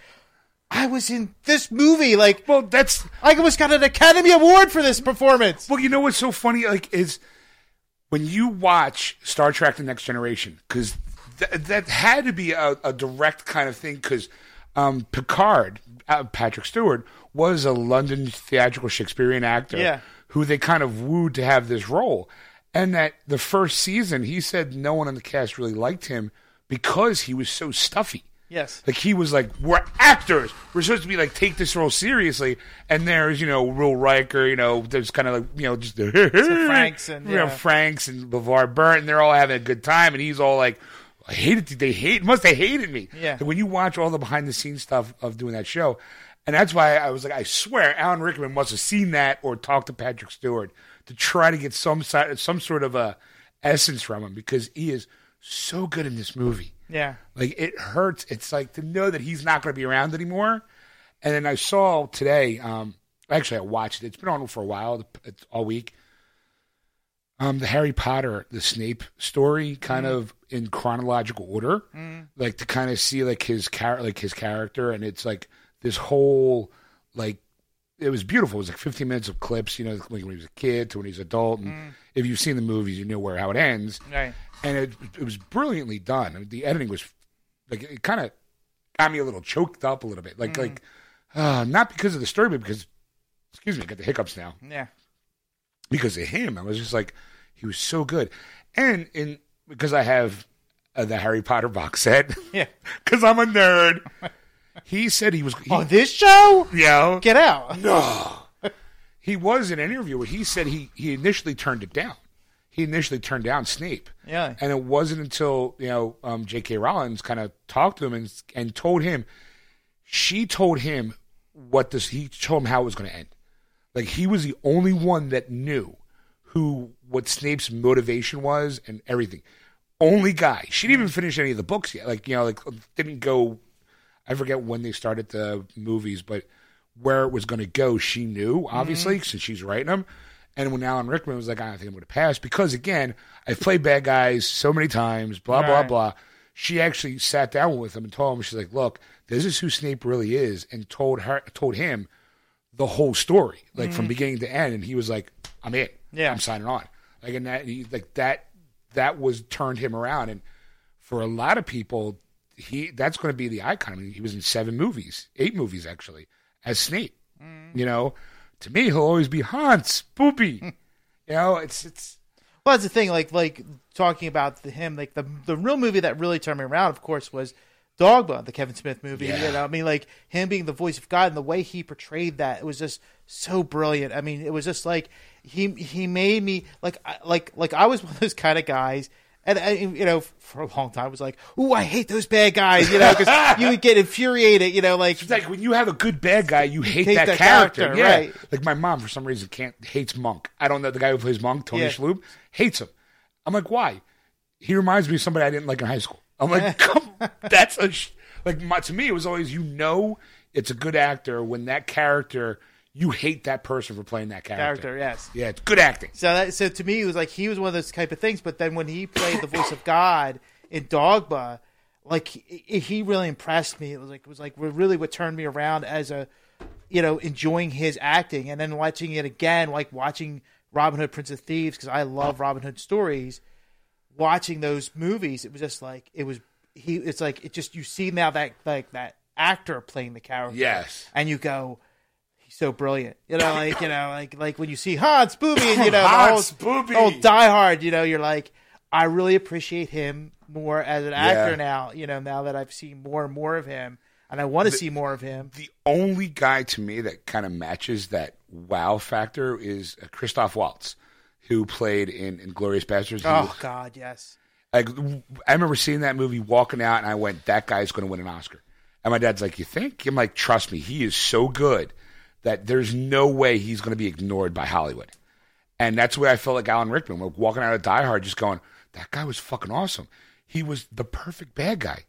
I was in this movie. Like, well, that's I almost got an Academy Award for this performance. Well, you know what's so funny? Like, is when you watch Star Trek: The Next Generation, because th- that had to be a, a direct kind of thing. Because um, Picard, uh, Patrick Stewart, was a London theatrical Shakespearean actor, Yeah. who they kind of wooed to have this role. And that the first season, he said no one on the cast really liked him because he was so stuffy. Yes. Like he was like, we're actors. We're supposed to be like take this role seriously. And there's you know Will Riker. You know there's kind of like you know just the Frakes and, you know. Frakes and LeVar Burton. They're all having a good time, and he's all like, I hated they hate must they hated me. Yeah. And when you watch all the behind the scenes stuff of doing that show, and that's why I was like, I swear Alan Rickman must have seen that or talked to Patrick Stewart to try to get some side some sort of a essence from him because he is so good in this movie. Yeah. Like it hurts. It's like to know that he's not going to be around anymore. And then I saw today. Um, actually, I watched it. It's been on for a while, it's all week. Um, the Harry Potter, the Snape story, kind Mm. of in chronological order, Mm. like to kind of see like his char- like his character, and it's like this whole like it was beautiful. It was like 15 minutes of clips, you know, like when he was a kid to when he's adult, and Mm. if you've seen the movies, you know where how it ends Right. and it it was brilliantly done. I mean, the editing was like it kind of got me a little choked up a little bit, like Mm. like uh, not because of the story, but because excuse me, I got the hiccups now Yeah. Because of him. I was just like he was so good, and in because I have uh, the Harry Potter box set, Yeah. because I'm a nerd. He said he was he, On this show? Yeah. Get out. No. he was in an interview where he said he, he initially turned it down. He initially turned down Snape. Yeah. And it wasn't until, you know, um, J.K. Rowling kind of talked to him and, and told him, she told him what this, he told him how it was going to end. Like he was the only one that knew who, what Snape's motivation was and everything. Only guy. She didn't even finish any of the books yet. Like, you know, like didn't go I forget when they started the movies, but where it was going to go, she knew, obviously, Mm-hmm. since she's writing them. And when Alan Rickman was like, I don't think I'm going to pass, because again, I've played bad guys so many times, blah, blah, blah. She actually sat down with him and told him, she's like, look, this is who Snape really is, and told her, told him the whole story, like from Mhm. beginning to end. And he was like, I'm in. Yeah. I'm signing on. Like, and that, he, like that, that was turned him around. And for a lot of people, he that's going to be the icon. I mean, he was in seven movies, eight movies actually, as Snape. You know, to me, he'll always be Hans Spoopy. you know, it's it's Well, that's the thing. Like, like talking about the, him, like the the real movie that really turned me around, of course, was Dogma, the Kevin Smith movie. Yeah. You know, I mean, like him being the voice of God and the way he portrayed that, it was just so brilliant. I mean, it was just like he he made me like I- like like I was one of those kind of guys. And, and you know, for a long time, I was like, "Ooh, I hate those bad guys," you know, because you would get infuriated, you know, like it's like when you have a good bad guy, you hate, hate that, that character. character, yeah. right. Like my mom, for some reason, can't hates Monk. I don't know the guy who plays Monk, Tony Yeah. Shalhoub, hates him. I'm like, why? He reminds me of somebody I didn't like in high school. I'm like, come, that's a sh-. like my, to me. It was always you know it's a good actor when that character you hate that person for playing that character. character. Yes, Yeah, it's good acting. So that so to me it was like he was one of those type of things. But then when he played the voice of God in Dogma, like he, he really impressed me. It was like it was like really what turned me around as a you know enjoying his acting, and then watching it again, like watching Robin Hood, Prince of Thieves, because I love Robin Hood stories. Watching those movies, it was just like it was he. It's like it just you see now that like that actor playing the character, Yes. and you go. He's so brilliant, you know. Like you know, like like when you see Hans Booby and you know Hans Booby. whole Die Hard, you know, you're like, I really appreciate him more as an actor now. You know, now that I've seen more and more of him, and I want to The- see more of him. The only guy to me that kind of matches that wow factor is uh, Christoph Waltz, who played in, in Glorious Bastards. Oh was- God, yes. Like I remember seeing that movie, walking out, and I went, "That guy's going to win an Oscar." And my dad's like, "You think?" I'm like, "Trust me, he is so good that there's no way he's going to be ignored by Hollywood." And that's where I felt like Alan Rickman, like walking out of Die Hard, just going, "That guy was fucking awesome. He was the perfect bad guy.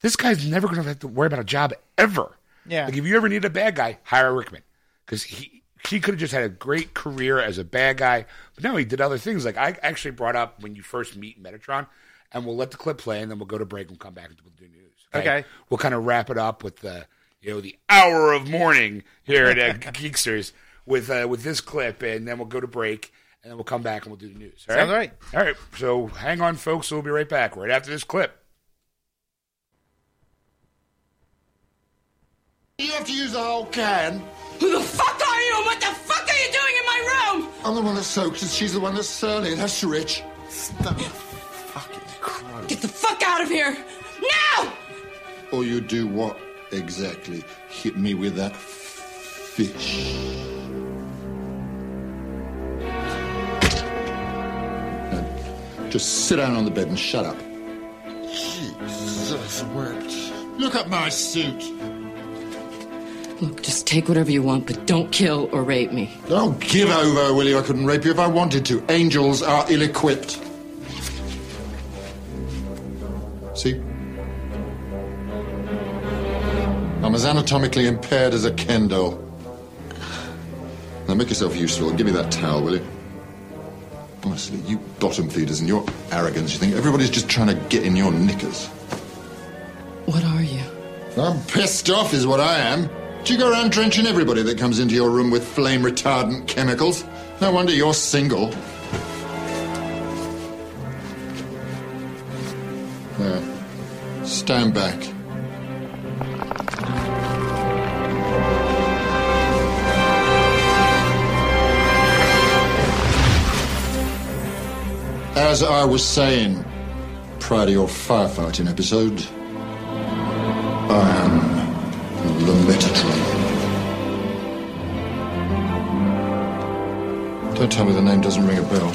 This guy's never going to have to worry about a job ever." Yeah. Like if you ever need a bad guy, hire Rickman because he he could have just had a great career as a bad guy, but no, he did other things. Like I actually brought up when you first meet Metatron, and we'll let the clip play, and then we'll go to break and come back and we'll do news. Okay. we'll kind of wrap it up with the you know the hour of morning here at uh, Geeksters with uh, with this clip, and then we'll go to break, and then we'll come back and we'll do the news. All Sounds right. All right. So hang on, folks. We'll be right back right after this clip. You have to use the whole can. Who the fuck are you? and What the fuck are you doing in my room? I'm the one that soaks, and she's the one that's surly. and That's rich. Stop. Get the fuck out of here! Now! Or you do what exactly? Hit me with that fish. Now, just sit down on the bed and shut up. Jesus wept. Look at my suit. Look, just take whatever you want, but don't kill or rape me. Oh, give over, will you? I couldn't rape you if I wanted to. Angels are ill-equipped. See? I'm as anatomically impaired as a Ken doll. Now make yourself useful and give me that towel, will you? Honestly, you bottom feeders and your arrogance, you think everybody's just trying to get in your knickers. What are you? I'm pissed off, is what I am. Do you go around drenching everybody that comes into your room with flame retardant chemicals? No wonder you're single. Now, stand back. As I was saying, prior to your firefighting episode, I am the Metatron. Don't tell me the name doesn't ring a bell.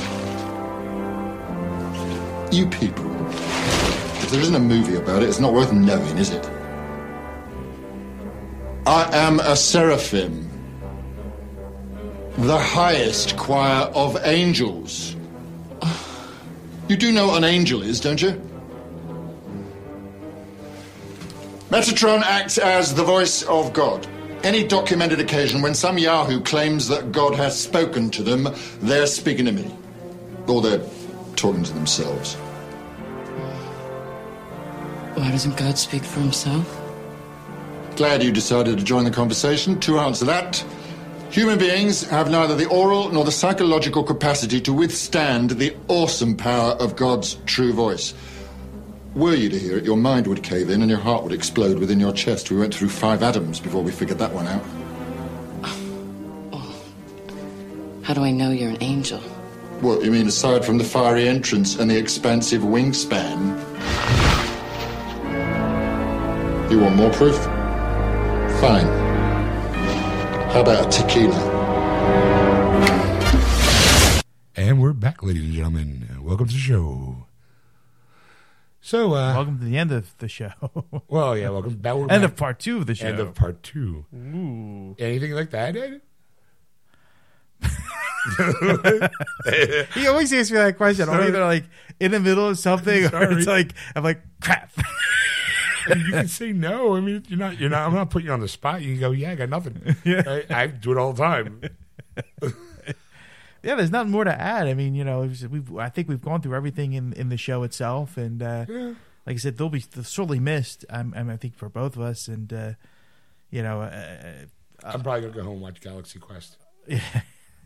You people, if there isn't a movie about it, it's not worth knowing, is it? I am a seraphim, the highest choir of angels. You do know what an angel is, don't you? Metatron acts as the voice of God. Any documented occasion when some Yahoo claims that God has spoken to them, they're speaking to me. Or they're talking to themselves. Why doesn't God speak for himself? Glad you decided to join the conversation. To answer that, human beings have neither the oral nor the psychological capacity to withstand the awesome power of God's true voice. Were you to hear it, your mind would cave in and your heart would explode within your chest. We went through five Adams before we figured that one out. How do I know you're an angel? What, you mean aside from the fiery entrance and the expansive wingspan? You want more proof? Fine. How about a tequila? And we're back, ladies and gentlemen. Welcome to the show. So, uh, welcome to the end of the show. well, yeah, welcome back. We're End of part two of the show. End of part two. Ooh. Anything like that, he always asks me that question. I'm Sorry. either like in the middle of something, or it's like I'm like crap. you can say no. I mean, you're not. You're not. I'm not putting you on the spot. You can go, yeah, I got nothing. Yeah. I, I do it all the time. Yeah, there's nothing more to add. I mean, you know, was- we've I think we've gone through everything in in the show itself, and uh, Yeah. like I said, they'll be sorely missed. I'm, I'm I think for both of us, and uh, you know, uh, I'm probably gonna go home and watch Galaxy Quest. Yeah.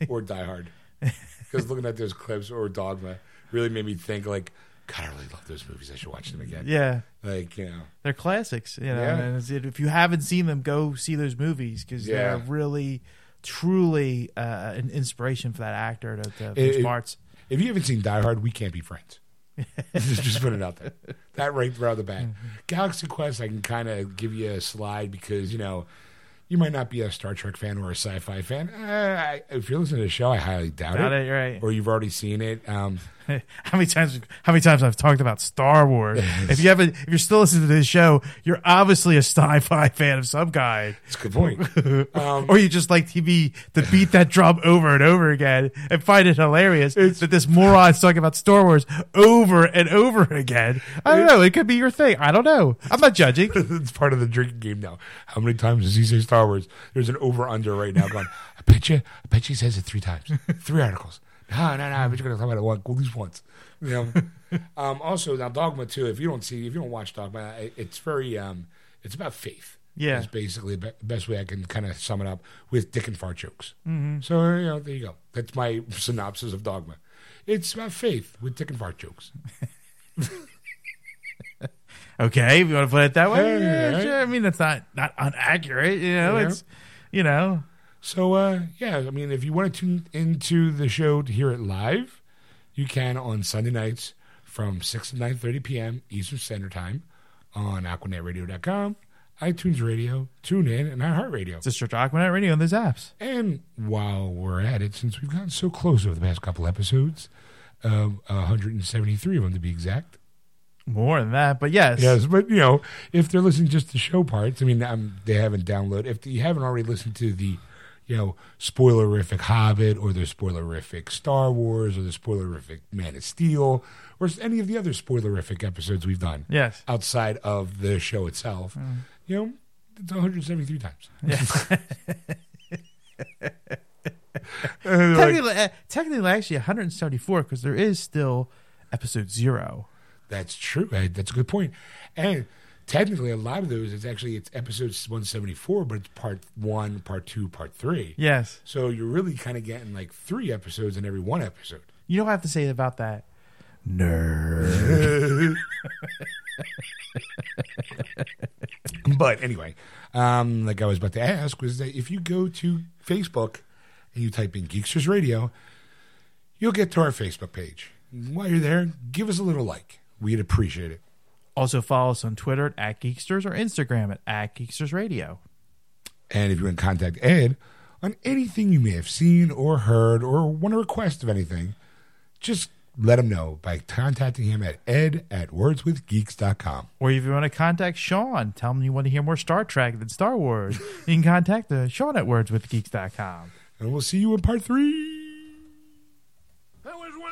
or Die Hard. Because looking at those clips or Dogma really made me think like, God, I really love those movies. I should watch them again. Yeah. Like, you know. they're classics. You know, Yeah. and if you haven't seen them, go see those movies because they're really, truly uh, an inspiration for that actor to, to for. If you haven't seen Die Hard, we can't be friends. Just put it out there. That right around the back. Galaxy Quest, I can kind of give you a slide because, you know, you might not be a Star Trek fan or a sci fi fan. Uh, I, if you're listening to the show, I highly doubt Doubt it. it, right. Or you've already seen it. Um, how many times? How many times I've talked about Star Wars? if you haven't, if you're still listening to this show, you're obviously a sci-fi fan of some kind. That's a good point. Um, or you just like TV to beat that drum over and over again and find it hilarious that this moron's talking about Star Wars over and over again. I don't know. It could be your thing. I don't know. I'm not judging. it's part of the drinking game now. How many times does he say Star Wars? There's an over under right now going, I bet you, I bet you he says it three times, three articles. No, no, no. I bet you're going to talk about it one, at least once. You know? um, also, now Dogma, too, if you don't see, if you don't watch Dogma, it- it's very, um, it's about faith. Yeah. That's basically the best way I can kind of sum it up with dick and fart jokes. Mhm. So, you know, there you go. That's my synopsis of Dogma. It's about faith with dick and fart jokes. Okay, if you want to put it that way, Yeah, yeah, yeah. sure. I mean, that's not not inaccurate. You know, Yeah. it's you know. So uh, yeah, I mean, if you want to tune into the show to hear it live, you can on Sunday nights from six to nine thirty p.m. Eastern Standard Time on AquanetRadio.com, iTunes Radio, TuneIn, and iHeartRadio. It's just your Aquanet Radio on there's apps. And while we're at it, since we've gotten so close over the past couple episodes, uh, 173 of them to be exact. More than that, but yes, Yes, but you know, if they're listening just to show parts, I mean, um, they haven't downloaded. If you haven't already listened to the, you know, spoilerific Hobbit or the spoilerific Star Wars or the spoilerific Man of Steel or any of the other spoilerific episodes we've done, Yes. outside of the show itself, Mm. you know, it's 173 times. Like- technically, uh, technically, actually, 174 because there is still episode zero. That's true. Uh, That's a good point. And technically, a lot of those, it's actually it's episode 174, but it's part one, part two, part three. Yes. So you're really kind of getting like three episodes in every one episode. You know what I have to say about that? Nerd. but anyway, um, like I was about to ask, was that if you go to Facebook and you type in Geeksters Radio, you'll get to our Facebook page. While you're there, give us a little like. We'd appreciate it. Also, follow us on Twitter at Geeksters or Instagram at, at Geeksters Radio. And if you want to contact Ed on anything you may have seen or heard or want a request of anything, just let him know by contacting him at ed at wordswithgeeks.com. Or if you want to contact Sean, tell him you want to hear more Star Trek than Star Wars, you can contact uh, Sean at wordswithgeeks.com. And we'll see you in part three.